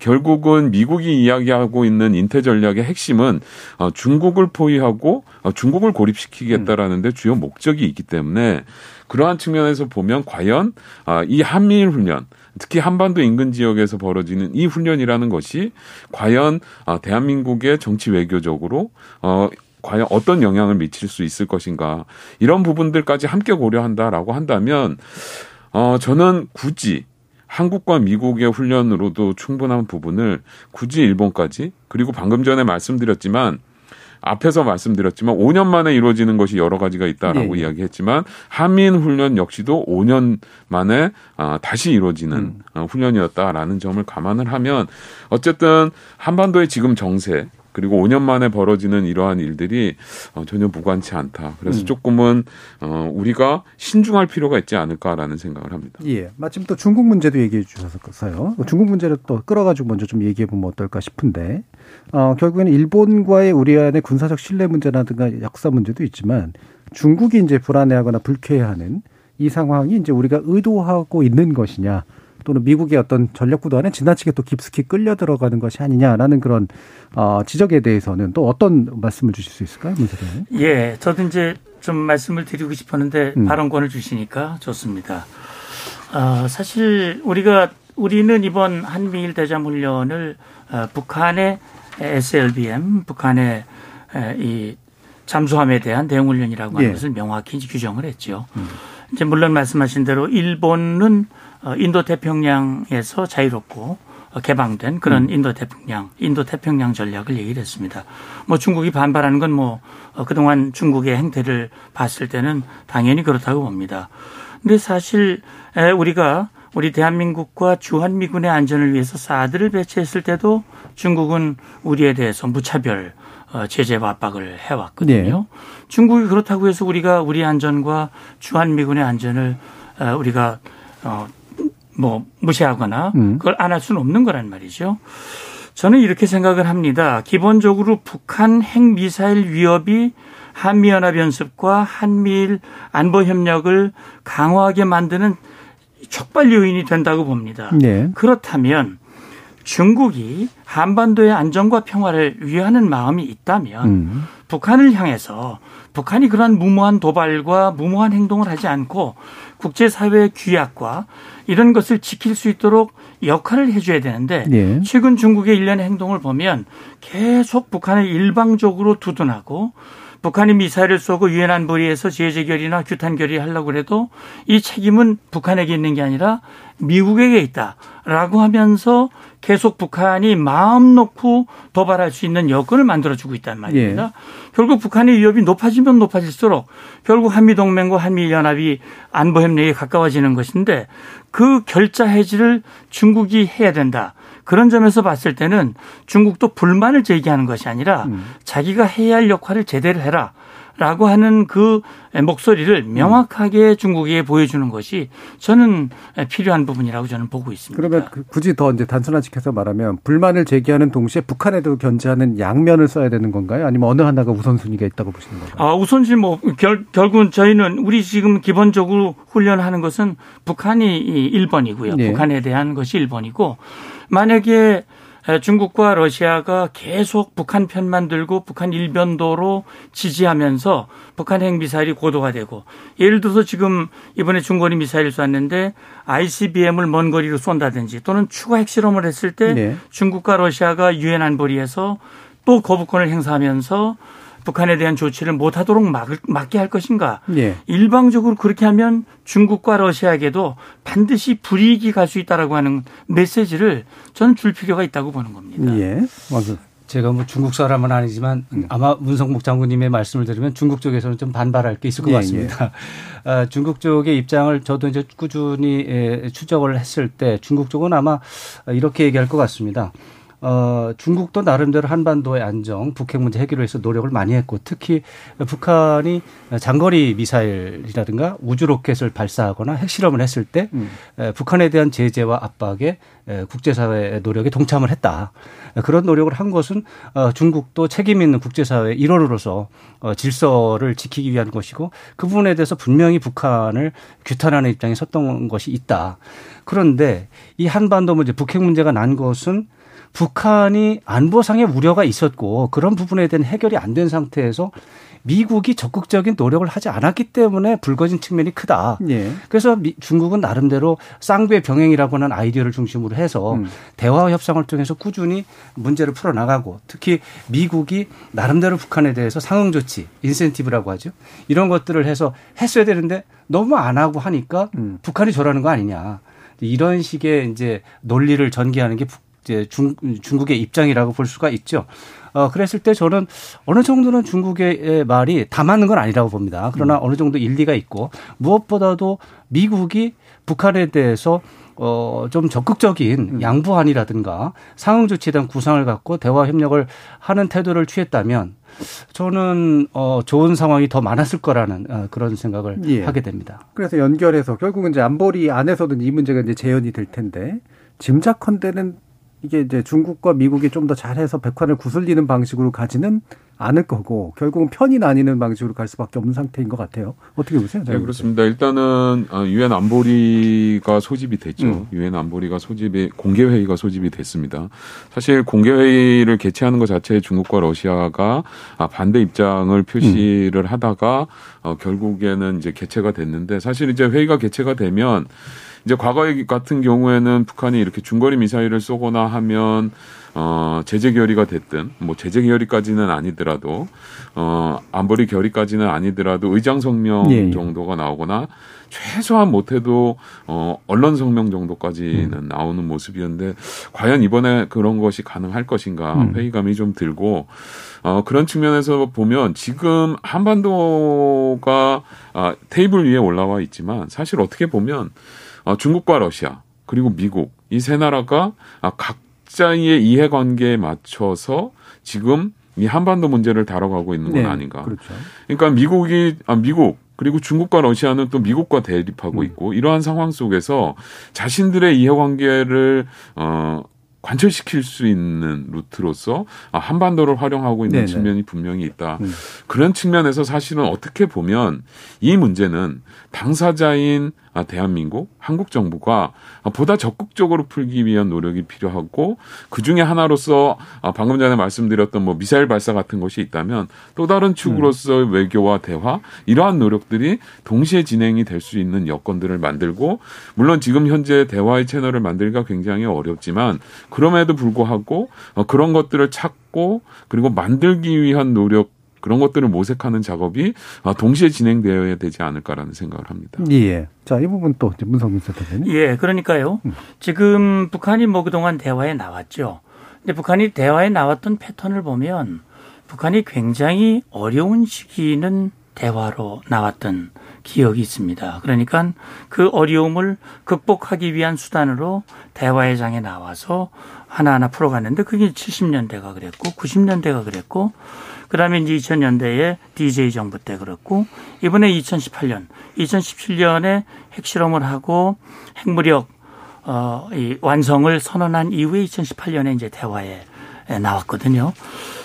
결국은 미국이 이야기하고 있는 인태 전략의 핵심은 어, 중국을 포위하고 어, 중국을 고립시키겠다라는 데 주요 목적이 있기 때문에 그러한 측면에서 보면 과연 아, 이 한미일 훈련 특히 한반도 인근 지역에서 벌어지는 이 훈련이라는 것이 과연 아, 대한민국의 정치 외교적으로 어 과연 어떤 영향을 미칠 수 있을 것인가 이런 부분들까지 함께 고려한다라고 한다면 어 저는 굳이 한국과 미국의 훈련으로도 충분한 부분을 굳이 일본까지 그리고 방금 전에 말씀드렸지만 앞에서 말씀드렸지만 5년 만에 이루어지는 것이 여러 가지가 있다라고 네. 이야기했지만 한민 훈련 역시도 5년 만에 아, 다시 이루어지는 어, 훈련이었다라는 점을 감안을 하면 어쨌든 한반도의 지금 정세 그리고 5년 만에 벌어지는 이러한 일들이 어, 전혀 무관치 않다. 그래서 음. 조금은 어, 우리가 신중할 필요가 있지 않을까라는 생각을 합니다. 예. 마침 또 중국 문제도 얘기해 주셔서요. 중국 문제를 또 끌어가지고 먼저 좀 얘기해 보면 어떨까 싶은데, 어, 결국에는 일본과의 우리 안의 군사적 신뢰 문제라든가 역사 문제도 있지만 중국이 이제 불안해하거나 불쾌해하는 이 상황이 이제 우리가 의도하고 있는 것이냐, 또는 미국의 어떤 전력 구도 안에 지나치게 또 깊숙이 끌려 들어가는 것이 아니냐라는 그런 어, 지적에 대해서는 또 어떤 말씀을 주실 수 있을까요, 문세대님? 예, 저도 이제 좀 말씀을 드리고 싶었는데 음. 발언권을 주시니까 좋습니다. 어, 사실 우리가 우리는 이번 한미일 대잠 훈련을 어, 북한의 SLBM, 북한의 에, 이 잠수함에 대한 대응 훈련이라고 하는 예. 것을 명확히 규정을 했죠. 이제 물론 말씀하신 대로 일본은 어, 인도 태평양에서 자유롭고 어, 개방된 그런 인도 태평양, 인도 태평양 전략을 얘기를 했습니다. 뭐 중국이 반발하는 건 뭐 그동안 중국의 행태를 봤을 때는 당연히 그렇다고 봅니다. 근데 사실 에, 우리가 우리 대한민국과 주한미군의 안전을 위해서 사드를 배치했을 때도 중국은 우리에 대해서 무차별 어, 제재와 압박을 해왔거든요. 중국이 그렇다고 해서 우리가 우리 안전과 주한미군의 안전을 어, 우리가 어, 뭐 무시하거나 음. 그걸 안 할 수는 없는 거란 말이죠. 저는 이렇게 생각을 합니다. 기본적으로 북한 핵미사일 위협이 한미연합연습과 한미일 안보협력을 강화하게 만드는 촉발 요인이 된다고 봅니다. 네. 그렇다면 중국이 한반도의 안정과 평화를 위하는 마음이 있다면 음. 북한을 향해서 북한이 그러한 무모한 도발과 무모한 행동을 하지 않고 국제사회의 규약과 이런 것을 지킬 수 있도록 역할을 해줘야 되는데 예. 최근 중국의 일련의 행동을 보면 계속 북한을 일방적으로 두둔하고 북한이 미사일을 쏘고 유엔 안보리에서 제재 결의나 규탄 결의하려고 해도 이 책임은 북한에게 있는 게 아니라 미국에게 있다라고 하면서 계속 북한이 마음 놓고 도발할 수 있는 여건을 만들어주고 있단 말입니다. 예. 결국 북한의 위협이 높아지면 높아질수록 결국 한미동맹과 한미연합이 안보협력에 가까워지는 것인데 그 결자 해지를 중국이 해야 된다. 그런 점에서 봤을 때는 중국도 불만을 제기하는 것이 아니라 자기가 해야 할 역할을 제대로 해라. 라고 하는 그 목소리를 명확하게 중국에 보여주는 것이 저는 필요한 부분이라고 저는 보고 있습니다. 그러면 그 굳이 더 이제 단순화시켜서 말하면 불만을 제기하는 동시에 북한에도 견제하는 양면을 써야 되는 건가요? 아니면 어느 하나가 우선순위가 있다고 보시는 건가요? 아, 우선시 뭐, 결, 결국은 저희는 우리 지금 기본적으로 훈련하는 것은 북한이 1번이고요. 네. 북한에 대한 것이 1번이고 만약에 중국과 러시아가 계속 북한 편만 들고 북한 일변도로 지지하면서 북한 핵 미사일이 고도화되고 예를 들어서 지금 이번에 중거리 미사일 쐈는데 ICBM을 먼 거리로 쏜다든지 또는 추가 핵실험을 했을 때 네. 중국과 러시아가 유엔 안보리에서 또 거부권을 행사하면서 북한에 대한 조치를 못하도록 막, 막게 할 것인가? 예. 일방적으로 그렇게 하면 중국과 러시아에게도 반드시 불이익이 갈 수 있다라고 하는 메시지를 저는 줄 필요가 있다고 보는 겁니다. 예. 왕수. 제가 뭐 중국 사람은 아니지만 아마 문성목 장군님의 말씀을 들으면 중국 쪽에서는 좀 반발할 게 있을 것 예, 같습니다. 아, 중국 쪽의 입장을 저도 이제 꾸준히 에, 추적을 했을 때 중국 쪽은 아마 이렇게 얘기할 것 같습니다. 어, 중국도 나름대로 한반도의 안정, 북핵 문제 해결을 위해서 노력을 많이 했고 특히 북한이 장거리 미사일이라든가 우주 로켓을 발사하거나 핵실험을 했을 때 음. 에, 북한에 대한 제재와 압박에 에, 국제사회의 노력에 동참을 했다. 에, 그런 노력을 한 것은 어, 중국도 책임 있는 국제사회의 일원으로서 어, 질서를 지키기 위한 것이고 그 부분에 대해서 분명히 북한을 규탄하는 입장에 섰던 것이 있다. 그런데 이 한반도 문제, 북핵 문제가 난 것은 북한이 안보상의 우려가 있었고 그런 부분에 대한 해결이 안 된 상태에서 미국이 적극적인 노력을 하지 않았기 때문에 불거진 측면이 크다. 예. 그래서 미, 중국은 나름대로 쌍배 병행이라고 하는 아이디어를 중심으로 해서 음. 대화 협상을 통해서 꾸준히 문제를 풀어나가고 특히 미국이 나름대로 북한에 대해서 상응 조치, 인센티브라고 하죠. 이런 것들을 해서 했어야 되는데 너무 안 하고 하니까 음. 북한이 저라는 거 아니냐. 이런 식의 이제 논리를 전개하는 게 북- 이제 중, 중국의 입장이라고 볼 수가 있죠. 어, 그랬을 때 저는 어느 정도는 중국의 말이 다 맞는 건 아니라고 봅니다. 그러나 어느 정도 일리가 있고 무엇보다도 미국이 북한에 대해서 어, 좀 적극적인 양보안이라든가 상응 조치에 대한 구상을 갖고 대화 협력을 하는 태도를 취했다면 저는 어, 좋은 상황이 더 많았을 거라는 어, 그런 생각을 예. 하게 됩니다. 그래서 연결해서 결국은 이제 안보리 안에서도 이 문제가 이제 재현이 될 텐데 짐작컨대는 이게 이제 중국과 미국이 좀 더 잘해서 백환을 구슬리는 방식으로 가지는 않을 거고 결국은 편이 나뉘는 방식으로 갈 수밖에 없는 상태인 것 같아요. 어떻게 보세요? 네, 그렇습니다. 일단은 어, 유엔 안보리가 소집이 됐죠. 음. 유엔 안보리가 소집이 공개 회의가 소집이 됐습니다. 사실 공개 회의를 개최하는 것 자체에 중국과 러시아가 아, 반대 입장을 표시를 하다가 어, 결국에는 이제 개최가 됐는데 사실 이제 회의가 개최가 되면 이제 과거의 같은 경우에는 북한이 이렇게 중거리 미사일을 쏘거나 하면 어 제재 결의가 됐든 뭐 제재 결의까지는 아니더라도 어 안보리 결의까지는 아니더라도 의장 성명 예, 예. 정도가 나오거나 최소한 못해도 어 언론 성명 정도까지는 나오는 모습이었는데 과연 이번에 그런 것이 가능할 것인가 음. 회의감이 좀 들고 어 그런 측면에서 보면 지금 한반도가 아, 테이블 위에 올라와 있지만 사실 어떻게 보면 어, 중국과 러시아 그리고 미국 이 세 나라가 아, 각자의 이해관계에 맞춰서 지금 이 한반도 문제를 다뤄가고 있는 건 네, 아닌가. 그렇죠. 그러니까 미국이 아 미국 그리고 중국과 러시아는 또 미국과 대립하고 음. 있고 이러한 상황 속에서 자신들의 이해관계를 어 관철시킬 수 있는 루트로서 아, 한반도를 활용하고 있는 네네. 측면이 분명히 있다. 음. 그런 측면에서 사실은 어떻게 보면 이 문제는 당사자인 아, 대한민국, 한국 정부가 보다 적극적으로 풀기 위한 노력이 필요하고 그 중에 하나로서 아, 방금 전에 말씀드렸던 뭐 미사일 발사 같은 것이 있다면 또 다른 축으로서 음. 외교와 대화 이러한 노력들이 동시에 진행이 될 수 있는 여건들을 만들고 물론 지금 현재 대화의 채널을 만들기가 굉장히 어렵지만 그럼에도 불구하고 어, 그런 것들을 찾고 그리고 만들기 위한 노력 그런 것들을 모색하는 작업이 아, 동시에 진행되어야 되지 않을까라는 생각을 합니다. 예. 자, 이 부분 또 문성민 대표님. 예, 그러니까요. 음. 지금 북한이 뭐 그동안 대화에 나왔죠. 근데 북한이 대화에 나왔던 패턴을 보면 북한이 굉장히 어려운 시기는 대화로 나왔던 기억이 있습니다. 그러니까 그 어려움을 극복하기 위한 수단으로 대화의 장에 나와서 하나하나 풀어갔는데 그게 70년대가 그랬고 90년대가 그랬고 그다음에 이제 2000년대에 DJ 정부 때 그렇고 이번에 2018년, 2017년에 핵실험을 하고 핵무력 어, 이 완성을 선언한 이후에 2018년에 이제 대화에 나왔거든요.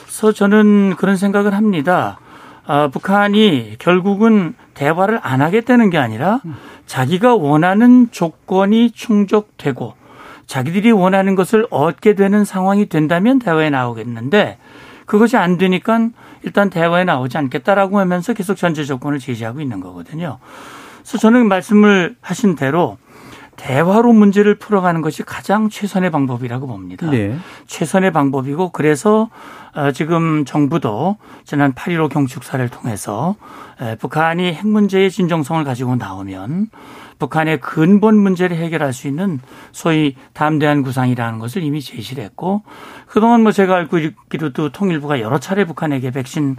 그래서 저는 그런 생각을 합니다. 어, 북한이 결국은 대화를 안 하겠다는 게 아니라 자기가 원하는 조건이 충족되고 자기들이 원하는 것을 얻게 되는 상황이 된다면 대화에 나오겠는데 그것이 안 되니까 일단 대화에 나오지 않겠다라고 하면서 계속 전제 조건을 제시하고 있는 거거든요. 그래서 저는 말씀을 하신 대로 대화로 문제를 풀어가는 것이 가장 최선의 방법이라고 봅니다. 네. 최선의 방법이고 그래서 어, 지금 정부도 지난 8.15 경축사를 통해서 북한이 핵 문제의 진정성을 가지고 나오면 북한의 근본 문제를 해결할 수 있는 소위 담대한 구상이라는 것을 이미 제시를 했고 그동안 뭐 제가 알고 있기로도 통일부가 여러 차례 북한에게 백신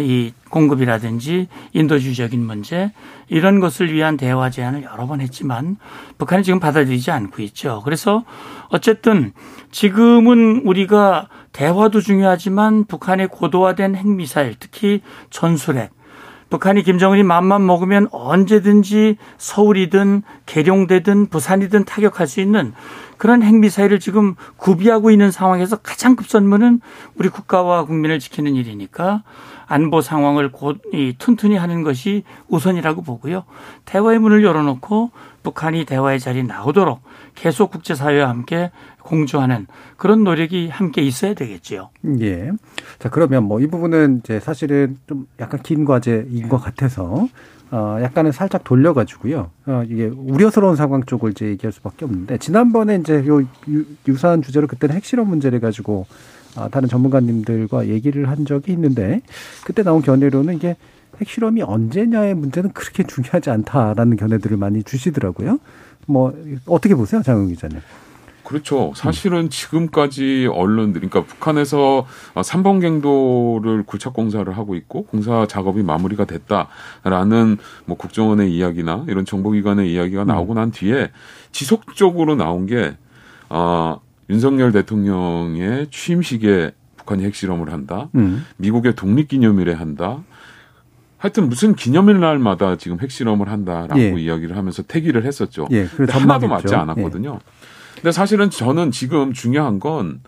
이 공급이라든지 인도주의적인 문제 이런 것을 위한 대화 제안을 여러 번 했지만 북한이 지금 받아들이지 않고 있죠. 그래서 어쨌든 지금은 우리가 대화도 중요하지만 북한의 고도화된 핵미사일 특히 전술핵 북한이 김정은이 맘만 먹으면 언제든지 서울이든 계룡대든 부산이든 타격할 수 있는 그런 핵미사일을 지금 구비하고 있는 상황에서 가장 급선무는 우리 국가와 국민을 지키는 일이니까 안보 상황을 곧 이 튼튼히 하는 것이 우선이라고 보고요. 대화의 문을 열어놓고 북한이 대화의 자리에 나오도록 계속 국제사회와 함께 공조하는 그런 노력이 함께 있어야 되겠지요. 예. 자, 그러면 뭐 이 부분은 이제 사실은 좀 약간 긴 과제인 것 같아서 어, 약간은 살짝 돌려가지고요. 어, 이게 우려스러운 상황 쪽을 이제 얘기할 수밖에 없는데, 지난번에 이제 요 유, 유사한 주제로 그때는 핵실험 문제를 가지고, 어, 다른 전문가님들과 얘기를 한 적이 있는데, 그때 나온 견해로는 이게 핵실험이 언제냐의 문제는 그렇게 중요하지 않다라는 견해들을 많이 주시더라고요. 뭐, 어떻게 보세요, 장영 기자님? 그렇죠. 사실은 지금까지 언론들, 그러니까 북한에서 3번 갱도를 굴착 공사를 하고 있고 공사 작업이 마무리가 됐다라는 뭐 국정원의 이야기나 이런 정보기관의 이야기가 음. 나오고 난 뒤에 지속적으로 나온 게 아, 윤석열 대통령의 취임식에 북한이 핵실험을 한다. 음. 미국의 독립기념일에 한다. 하여튼 무슨 기념일 날마다 지금 핵실험을 한다라고 예. 이야기를 하면서 태기를 했었죠. 예, 하나도 맞지 않았거든요. 예. 근데 사실은 저는 지금 중요한 건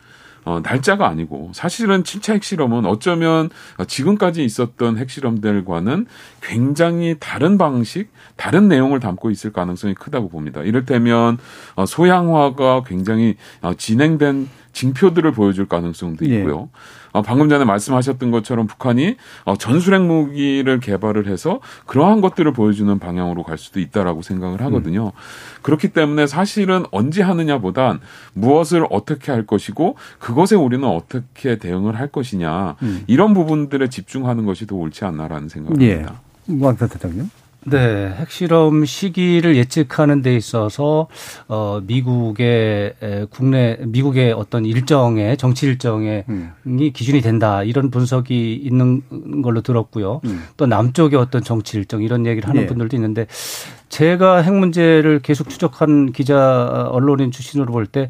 어, 날짜가 아니고 사실은 7차 핵실험은 어쩌면 지금까지 있었던 핵실험들과는 굉장히 다른 방식, 다른 내용을 담고 있을 가능성이 크다고 봅니다. 이를테면 어, 소양화가 굉장히 어, 진행된 징표들을 보여줄 가능성도 예. 있고요. 예. 어, 방금 전에 말씀하셨던 것처럼 북한이 어, 전술핵 무기를 개발을 해서 그러한 것들을 보여주는 방향으로 갈 수도 있다라고 생각을 하거든요. 음. 그렇기 때문에 사실은 언제 하느냐보단 무엇을 어떻게 할 것이고 그것에 우리는 어떻게 대응을 할 것이냐 음. 이런 부분들에 집중하는 것이 더 옳지 않나라는 생각을 예. 합니다. 왕사 대장님. 네, 핵실험 시기를 예측하는 데 있어서 어 미국의 국내 미국의 어떤 일정의 정치 일정의 음. 기준이 된다 이런 분석이 있는 걸로 들었고요. 음. 또 남쪽의 어떤 정치 일정 이런 얘기를 하는 네. 분들도 있는데 제가 핵 문제를 계속 추적한 기자 언론인 출신으로 볼 때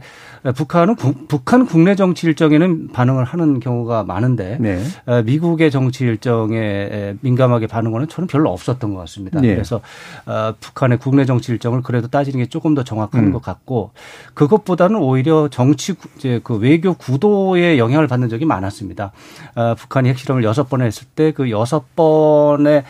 북한은 구, 북한 국내 정치 일정에는 반응을 하는 경우가 많은데 네. 미국의 정치 일정에 민감하게 반응하는 저는 별로 없었던 것 같습니다. 네. 그래서 어, 북한의 국내 정치 일정을 그래도 따지는 게 조금 더 정확한 음. 것 같고 그것보다는 오히려 정치 이제 그 외교 구도에 영향을 받는 적이 많았습니다. 어, 북한이 핵실험을 여섯 번 했을 때 그 여섯 번에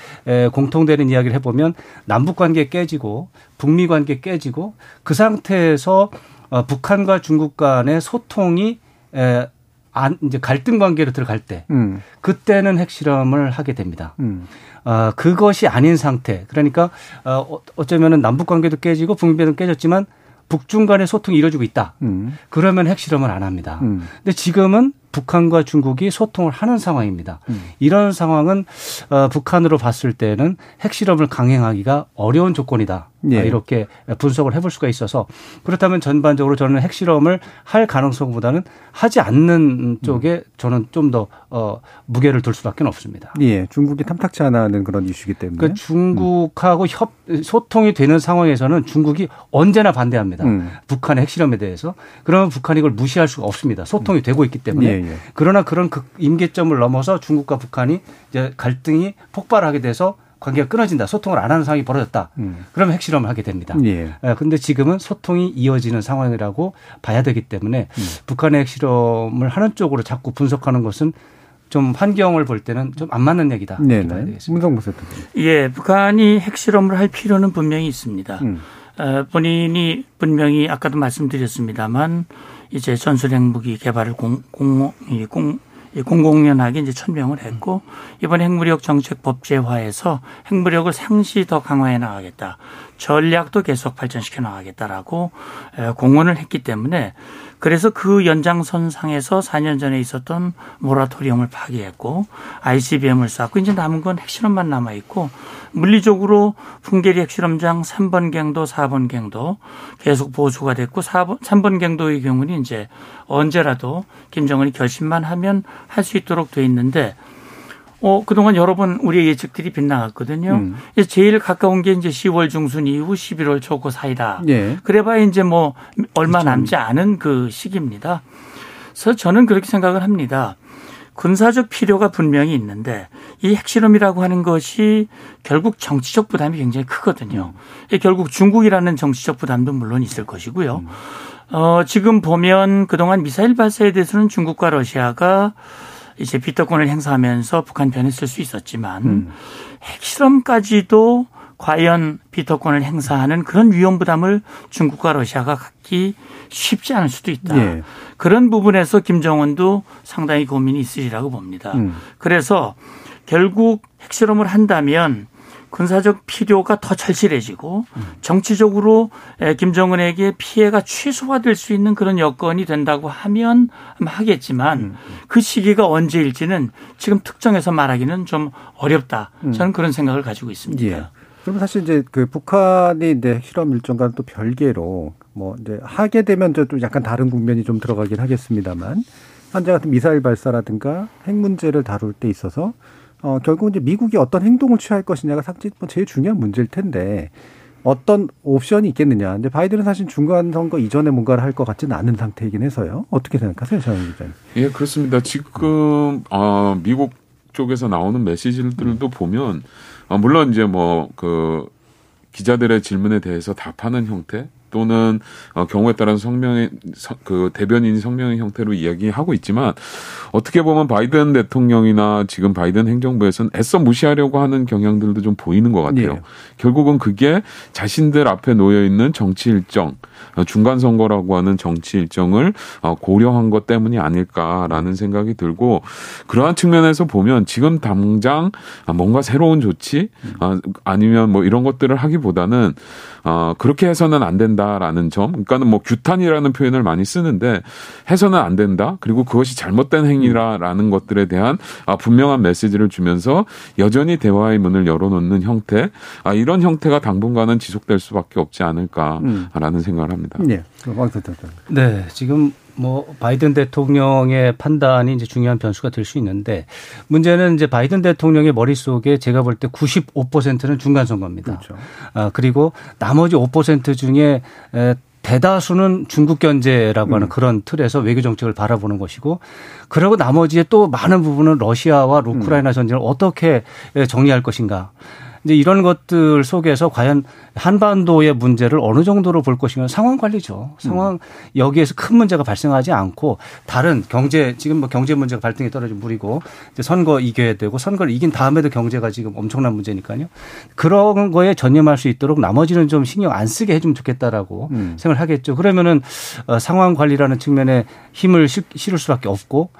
공통되는 이야기를 해보면 남북 관계 깨 깨지고 북미 관계 깨지고 그 상태에서 어, 북한과 중국 간의 소통이 에, 안, 이제 갈등 관계로 들어갈 때, 음. 그때는 핵실험을 하게 됩니다. 음. 어, 그것이 아닌 상태. 그러니까, 어, 어쩌면은 남북 관계도 깨지고 북미 관계도 깨졌지만 북중 간의 소통이 이루어지고 있다. 음. 그러면 핵실험을 안 합니다. 음. 근데 지금은 북한과 중국이 소통을 하는 상황입니다. 음. 이런 상황은 어, 북한으로 봤을 때는 핵실험을 강행하기가 어려운 조건이다. 예. 이렇게 분석을 해볼 수가 있어서 그렇다면 전반적으로 저는 핵실험을 할 가능성보다는 하지 않는 쪽에 음. 저는 좀 더 어, 무게를 둘 수밖에 없습니다. 예, 중국이 탐탁치 않아하는 그런 이슈기 때문에 그 중국하고 협 소통이 되는 상황에서는 중국이 언제나 반대합니다. 음. 북한의 핵실험에 대해서 그러면 북한이 이걸 무시할 수가 없습니다. 소통이 되고 있기 때문에 예. 예. 그러나 그런 그 임계점을 넘어서 중국과 북한이 이제 갈등이 폭발하게 돼서 관계가 끊어진다. 소통을 안 하는 상황이 벌어졌다. 음. 그러면 핵실험을 하게 됩니다. 예. 그런데 지금은 소통이 이어지는 상황이라고 봐야 되기 때문에 음. 북한의 핵실험을 하는 쪽으로 자꾸 분석하는 것은 좀 환경을 볼 때는 좀 안 맞는 얘기다. 네, 네. 문성부 예, 북한이 핵실험을 할 필요는 분명히 있습니다. 음. 어, 본인이 분명히 아까도 말씀드렸습니다만 이제 전술 핵 무기 개발을 공, 공, 공, 공공연하게 이제 천명을 했고 이번 핵무력 정책 법제화에서 핵무력을 상시 더 강화해 나가겠다. 전략도 계속 발전시켜 나가겠다라고 공언을 했기 때문에 그래서 그 연장선상에서 4년 전에 있었던 모라토리움을 파기했고 ICBM을 쐈고 이제 남은 건 핵실험만 남아 있고 물리적으로 풍계리 핵실험장 3번 갱도, 4번 갱도 계속 보수가 됐고 4번, 3번 갱도의 경우는 이제 언제라도 김정은이 결심만 하면 할 수 있도록 돼 있는데 어, 그동안 여러 번 우리의 예측들이 빗나갔거든요. 음. 제일 가까운 게 이제 10월 중순 이후 11월 초고 사이다. 예. 그래봐야 이제 뭐 얼마 그렇죠. 남지 않은 그 시기입니다. 그래서 저는 그렇게 생각을 합니다. 군사적 필요가 분명히 있는데 이 핵실험이라고 하는 것이 결국 정치적 부담이 굉장히 크거든요. 음. 결국 중국이라는 정치적 부담도 물론 있을 것이고요. 음. 어, 지금 보면 그동안 미사일 발사에 대해서는 중국과 러시아가 이제 비토권을 행사하면서 북한 편에 쓸 수 있었지만 음. 핵실험까지도 과연 비토권을 행사하는 그런 위험 부담을 중국과 러시아가 갖기 쉽지 않을 수도 있다. 예. 그런 부분에서 김정은도 상당히 고민이 있으리라고 봅니다. 음. 그래서 결국 핵실험을 한다면 군사적 필요가 더 절실해지고 정치적으로 김정은에게 피해가 최소화될 수 있는 그런 여건이 된다고 하면 하겠지만 음, 음. 그 시기가 언제일지는 지금 특정해서 말하기는 좀 어렵다. 음. 저는 그런 생각을 가지고 있습니다. 예. 그럼 사실 이제 그 북한이 이제 실험 일정과는 또 별개로 뭐 이제 하게 되면 또 약간 다른 국면이 좀 들어가긴 하겠습니다만 현재 같은 미사일 발사라든가 핵 문제를 다룰 때 있어서 어, 결국 이제 미국이 어떤 행동을 취할 것이냐가 사실 뭐 제일 중요한 문제일 텐데 어떤 옵션이 있겠느냐. 근데 바이든은 사실 중간 선거 이전에 뭔가를 할 것 같지는 않은 상태이긴 해서요. 어떻게 생각하세요, 정영 기자님? 예, 그렇습니다. 지금 어, 미국 쪽에서 나오는 메시지들도 보면 어, 물론 이제 뭐 그 기자들의 질문에 대해서 답하는 형태 또는 어, 경우에 따라서 성명의 그 대변인 성명의 형태로 이야기하고 있지만 어떻게 보면 바이든 대통령이나 지금 바이든 행정부에서는 애써 무시하려고 하는 경향들도 좀 보이는 것 같아요. 네. 결국은 그게 자신들 앞에 놓여 있는 정치 일정, 어, 중간 선거라고 하는 정치 일정을 어, 고려한 것 때문이 아닐까라는 생각이 들고 그러한 측면에서 보면 지금 당장 뭔가 새로운 조치 아, 아니면 뭐 이런 것들을 하기보다는 어, 그렇게 해서는 안 된다 라는 점. 그러니까는 뭐 규탄이라는 표현을 많이 쓰는데 해서는 안 된다. 그리고 그것이 잘못된 행위라라는 것들에 대한 아, 분명한 메시지를 주면서 여전히 대화의 문을 열어놓는 형태. 아, 이런 형태가 당분간은 지속될 수밖에 없지 않을까라는 음. 생각을 합니다. 네. 네. 지금 뭐 바이든 대통령의 판단이 이제 중요한 변수가 될 수 있는데 문제는 이제 바이든 대통령의 머릿속에 제가 볼 때 95%는 중간 선거입니다. 그렇죠. 아, 그리고 나머지 5% 중에 에, 대다수는 중국 견제라고 하는 음. 그런 틀에서 외교 정책을 바라보는 것이고 그리고 나머지에 또 많은 부분은 러시아와 우크라이나 음. 전쟁을 어떻게 정리할 것인가. 이제 이런 것들 속에서 과연 한반도의 문제를 어느 정도로 볼 것인가 상황 관리죠. 상황 여기에서 큰 문제가 발생하지 않고 다른 경제 지금 뭐 경제 문제가 발등에 떨어진 물이고 이제 선거 이겨야 되고 선거를 이긴 다음에도 경제가 지금 엄청난 문제니까요. 그런 거에 전념할 수 있도록 나머지는 좀 신경 안 쓰게 해주면 좋겠다라고 음. 생각을 하겠죠. 그러면은 어, 상황 관리라는 측면에 힘을 실- 실을 수밖에 없고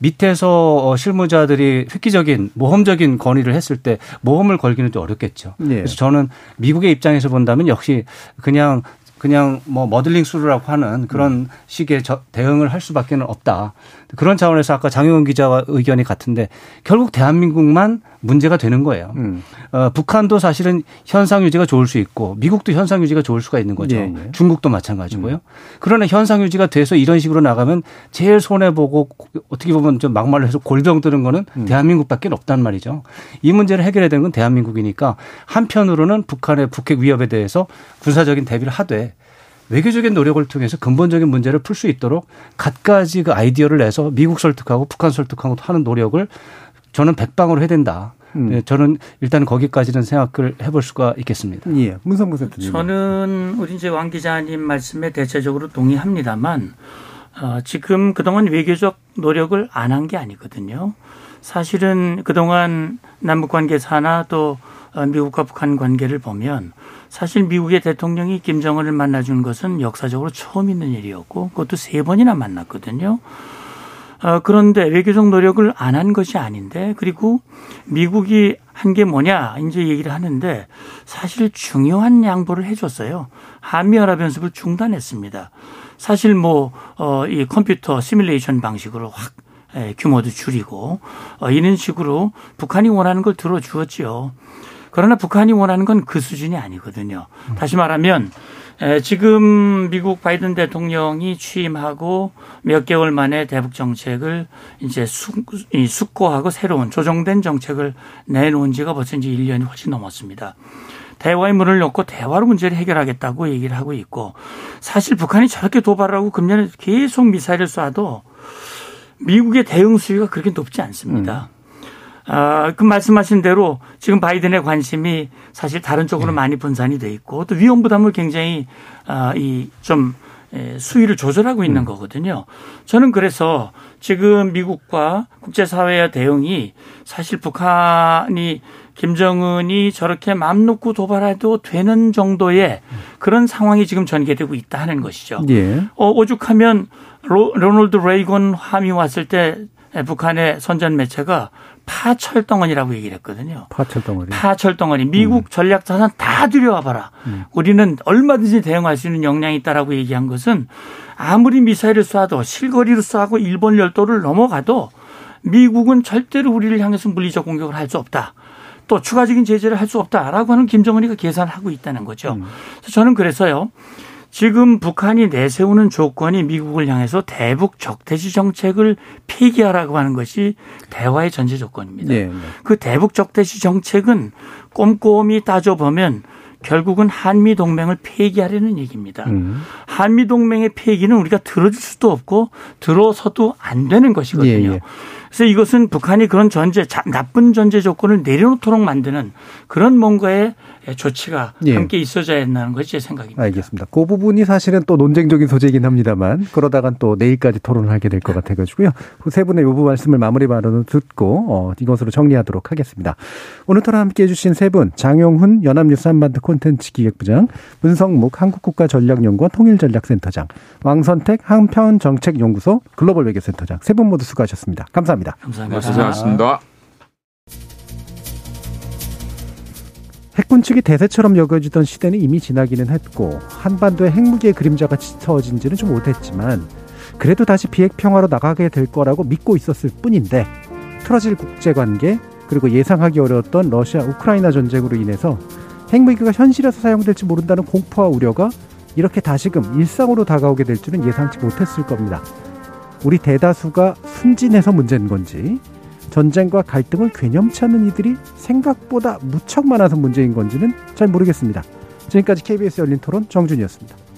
밑에서 어, 실무자들이 획기적인 모험적인 건의를 했을 때 모험을 걸기는 좀 어렵겠죠. 예. 그래서 저는 미국의 입장에서 본다면 역시 그냥 그냥 뭐 머들링 수루라고 하는 그런 식의 저- 대응을 할 수밖에 는 없다. 그런 차원에서 아까 장영훈 기자와 의견이 같은데 결국 대한민국만 문제가 되는 거예요. 음. 어, 북한도 사실은 현상 유지가 좋을 수 있고 미국도 현상 유지가 좋을 수가 있는 거죠. 예, 음. 예. 중국도 마찬가지고요. 그러나 현상 유지가 돼서 이런 식으로 나가면 제일 손해 보고 어떻게 보면 좀 막말로 해서 골병 드는 거는 음. 대한민국밖에 없단 말이죠. 이 문제를 해결해야 되는 건 대한민국이니까 한편으로는 북한의 북핵 위협에 대해서 군사적인 대비를 하되 외교적인 노력을 통해서 근본적인 문제를 풀 수 있도록 갖가지 그 아이디어를 내서 미국 설득하고 북한 설득하고 하는 노력을 저는 백방으로 해야 된다. 음. 네, 저는 일단 거기까지는 생각을 해볼 수가 있겠습니다. 예, 문성구 센터님. 저는 우리 이제 왕 기자님 말씀에 대체적으로 동의합니다만 어, 지금 그동안 외교적 노력을 안 한 게 아니거든요. 사실은 그동안 남북 관계 사나 또 어, 미국과 북한 관계를 보면 사실 미국의 대통령이 김정은을 만나준 것은 역사적으로 처음 있는 일이었고 그것도 세 번이나 만났거든요. 어, 그런데 외교적 노력을 안 한 것이 아닌데 그리고 미국이 한 게 뭐냐 이제 얘기를 하는데 사실 중요한 양보를 해줬어요. 한미연합 연습을 중단했습니다. 사실 뭐, 어, 이 컴퓨터 시뮬레이션 방식으로 확 예, 규모도 줄이고 어, 이런 식으로 북한이 원하는 걸 들어주었지요. 그러나 북한이 원하는 건 그 수준이 아니거든요. 다시 말하면 에, 지금 미국 바이든 대통령이 취임하고 몇 개월 만에 대북 정책을 이제 숙고하고 새로운 조정된 정책을 내놓은 지가 벌써 이제 1년이 훨씬 넘었습니다. 대화의 문을 열고 대화로 문제를 해결하겠다고 얘기를 하고 있고 사실 북한이 저렇게 도발을 하고 금년에 계속 미사일을 쏴도 미국의 대응 수위가 그렇게 높지 않습니다. 아, 그 말씀하신 대로 지금 바이든의 관심이 사실 다른 쪽으로 많이 분산이 돼 있고 또 위험 부담을 굉장히 아, 이좀 수위를 조절하고 있는 거거든요. 저는 그래서 지금 미국과 국제사회의 대응이 사실 북한이 김정은이 저렇게 맘 놓고 도발해도 되는 정도의 그런 상황이 지금 전개되고 있다 하는 것이죠. 예. 어, 오죽하면 로, 로널드 레이건 함이 왔을 때 북한의 선전 매체가 파철덩어리라고 얘기를 했거든요. 파철덩어리. 파철덩어리. 미국 전략 자산 다 들여와봐라. 우리는 얼마든지 대응할 수 있는 역량이 있다라고 얘기한 것은 아무리 미사일을 쏴도 실거리로 쏴고 일본 열도를 넘어가도 미국은 절대로 우리를 향해서 물리적 공격을 할 수 없다. 또 추가적인 제재를 할 수 없다라고 하는 김정은이가 계산을 하고 있다는 거죠. 그래서 저는 그래서요. 지금 북한이 내세우는 조건이 미국을 향해서 대북 적대시 정책을 폐기하라고 하는 것이 대화의 전제 조건입니다. 네, 네. 그 대북 적대시 정책은 꼼꼼히 따져보면 결국은 한미 동맹을 폐기하려는 얘기입니다. 음. 한미 동맹의 폐기는 우리가 들어줄 수도 없고 들어서도 안 되는 것이거든요. 예, 예. 그래서 이것은 북한이 그런 전제 자- 나쁜 전제 조건을 내려놓도록 만드는 그런 뭔가의 조치가 예. 함께 있어져야 한다는 것이 제 생각입니다. 알겠습니다. 그 부분이 사실은 또 논쟁적인 소재이긴 합니다만 그러다간 또 내일까지 토론을 하게 될 것 같아가지고요. 그세 분의 요부 말씀을 마무리 발언을 듣고 어, 이것으로 정리하도록 하겠습니다. 오늘 토론 함께 해 주신 세 분 장용훈 연합뉴스 한반도 콘텐츠 기획부장 문성묵 한국국가전략연구원 통일전략센터장 왕선택 한편정책연구소 글로벌 외교센터장 세 분 모두 수고하셨습니다. 감사합니다. 감사합니다. 고생하셨습니다. 핵군 측이 대세처럼 여겨지던 시대는 이미 지나기는 했고 한반도의 핵무기의 그림자가 짙어진 지는 좀 오래됐지만 그래도 다시 비핵 평화로 나가게 될 거라고 믿고 있었을 뿐인데 틀어질 국제관계 그리고 예상하기 어려웠던 러시아 우크라이나 전쟁으로 인해서 핵무기가 현실에서 사용될지 모른다는 공포와 우려가 이렇게 다시금 일상으로 다가오게 될 줄은 예상치 못했을 겁니다. 우리 대다수가 순진해서 문제인 건지 전쟁과 갈등을 괴념치 않는 이들이 생각보다 무척 많아서 문제인 건지는 잘 모르겠습니다. 지금까지 KBS 열린 토론 정준이었습니다.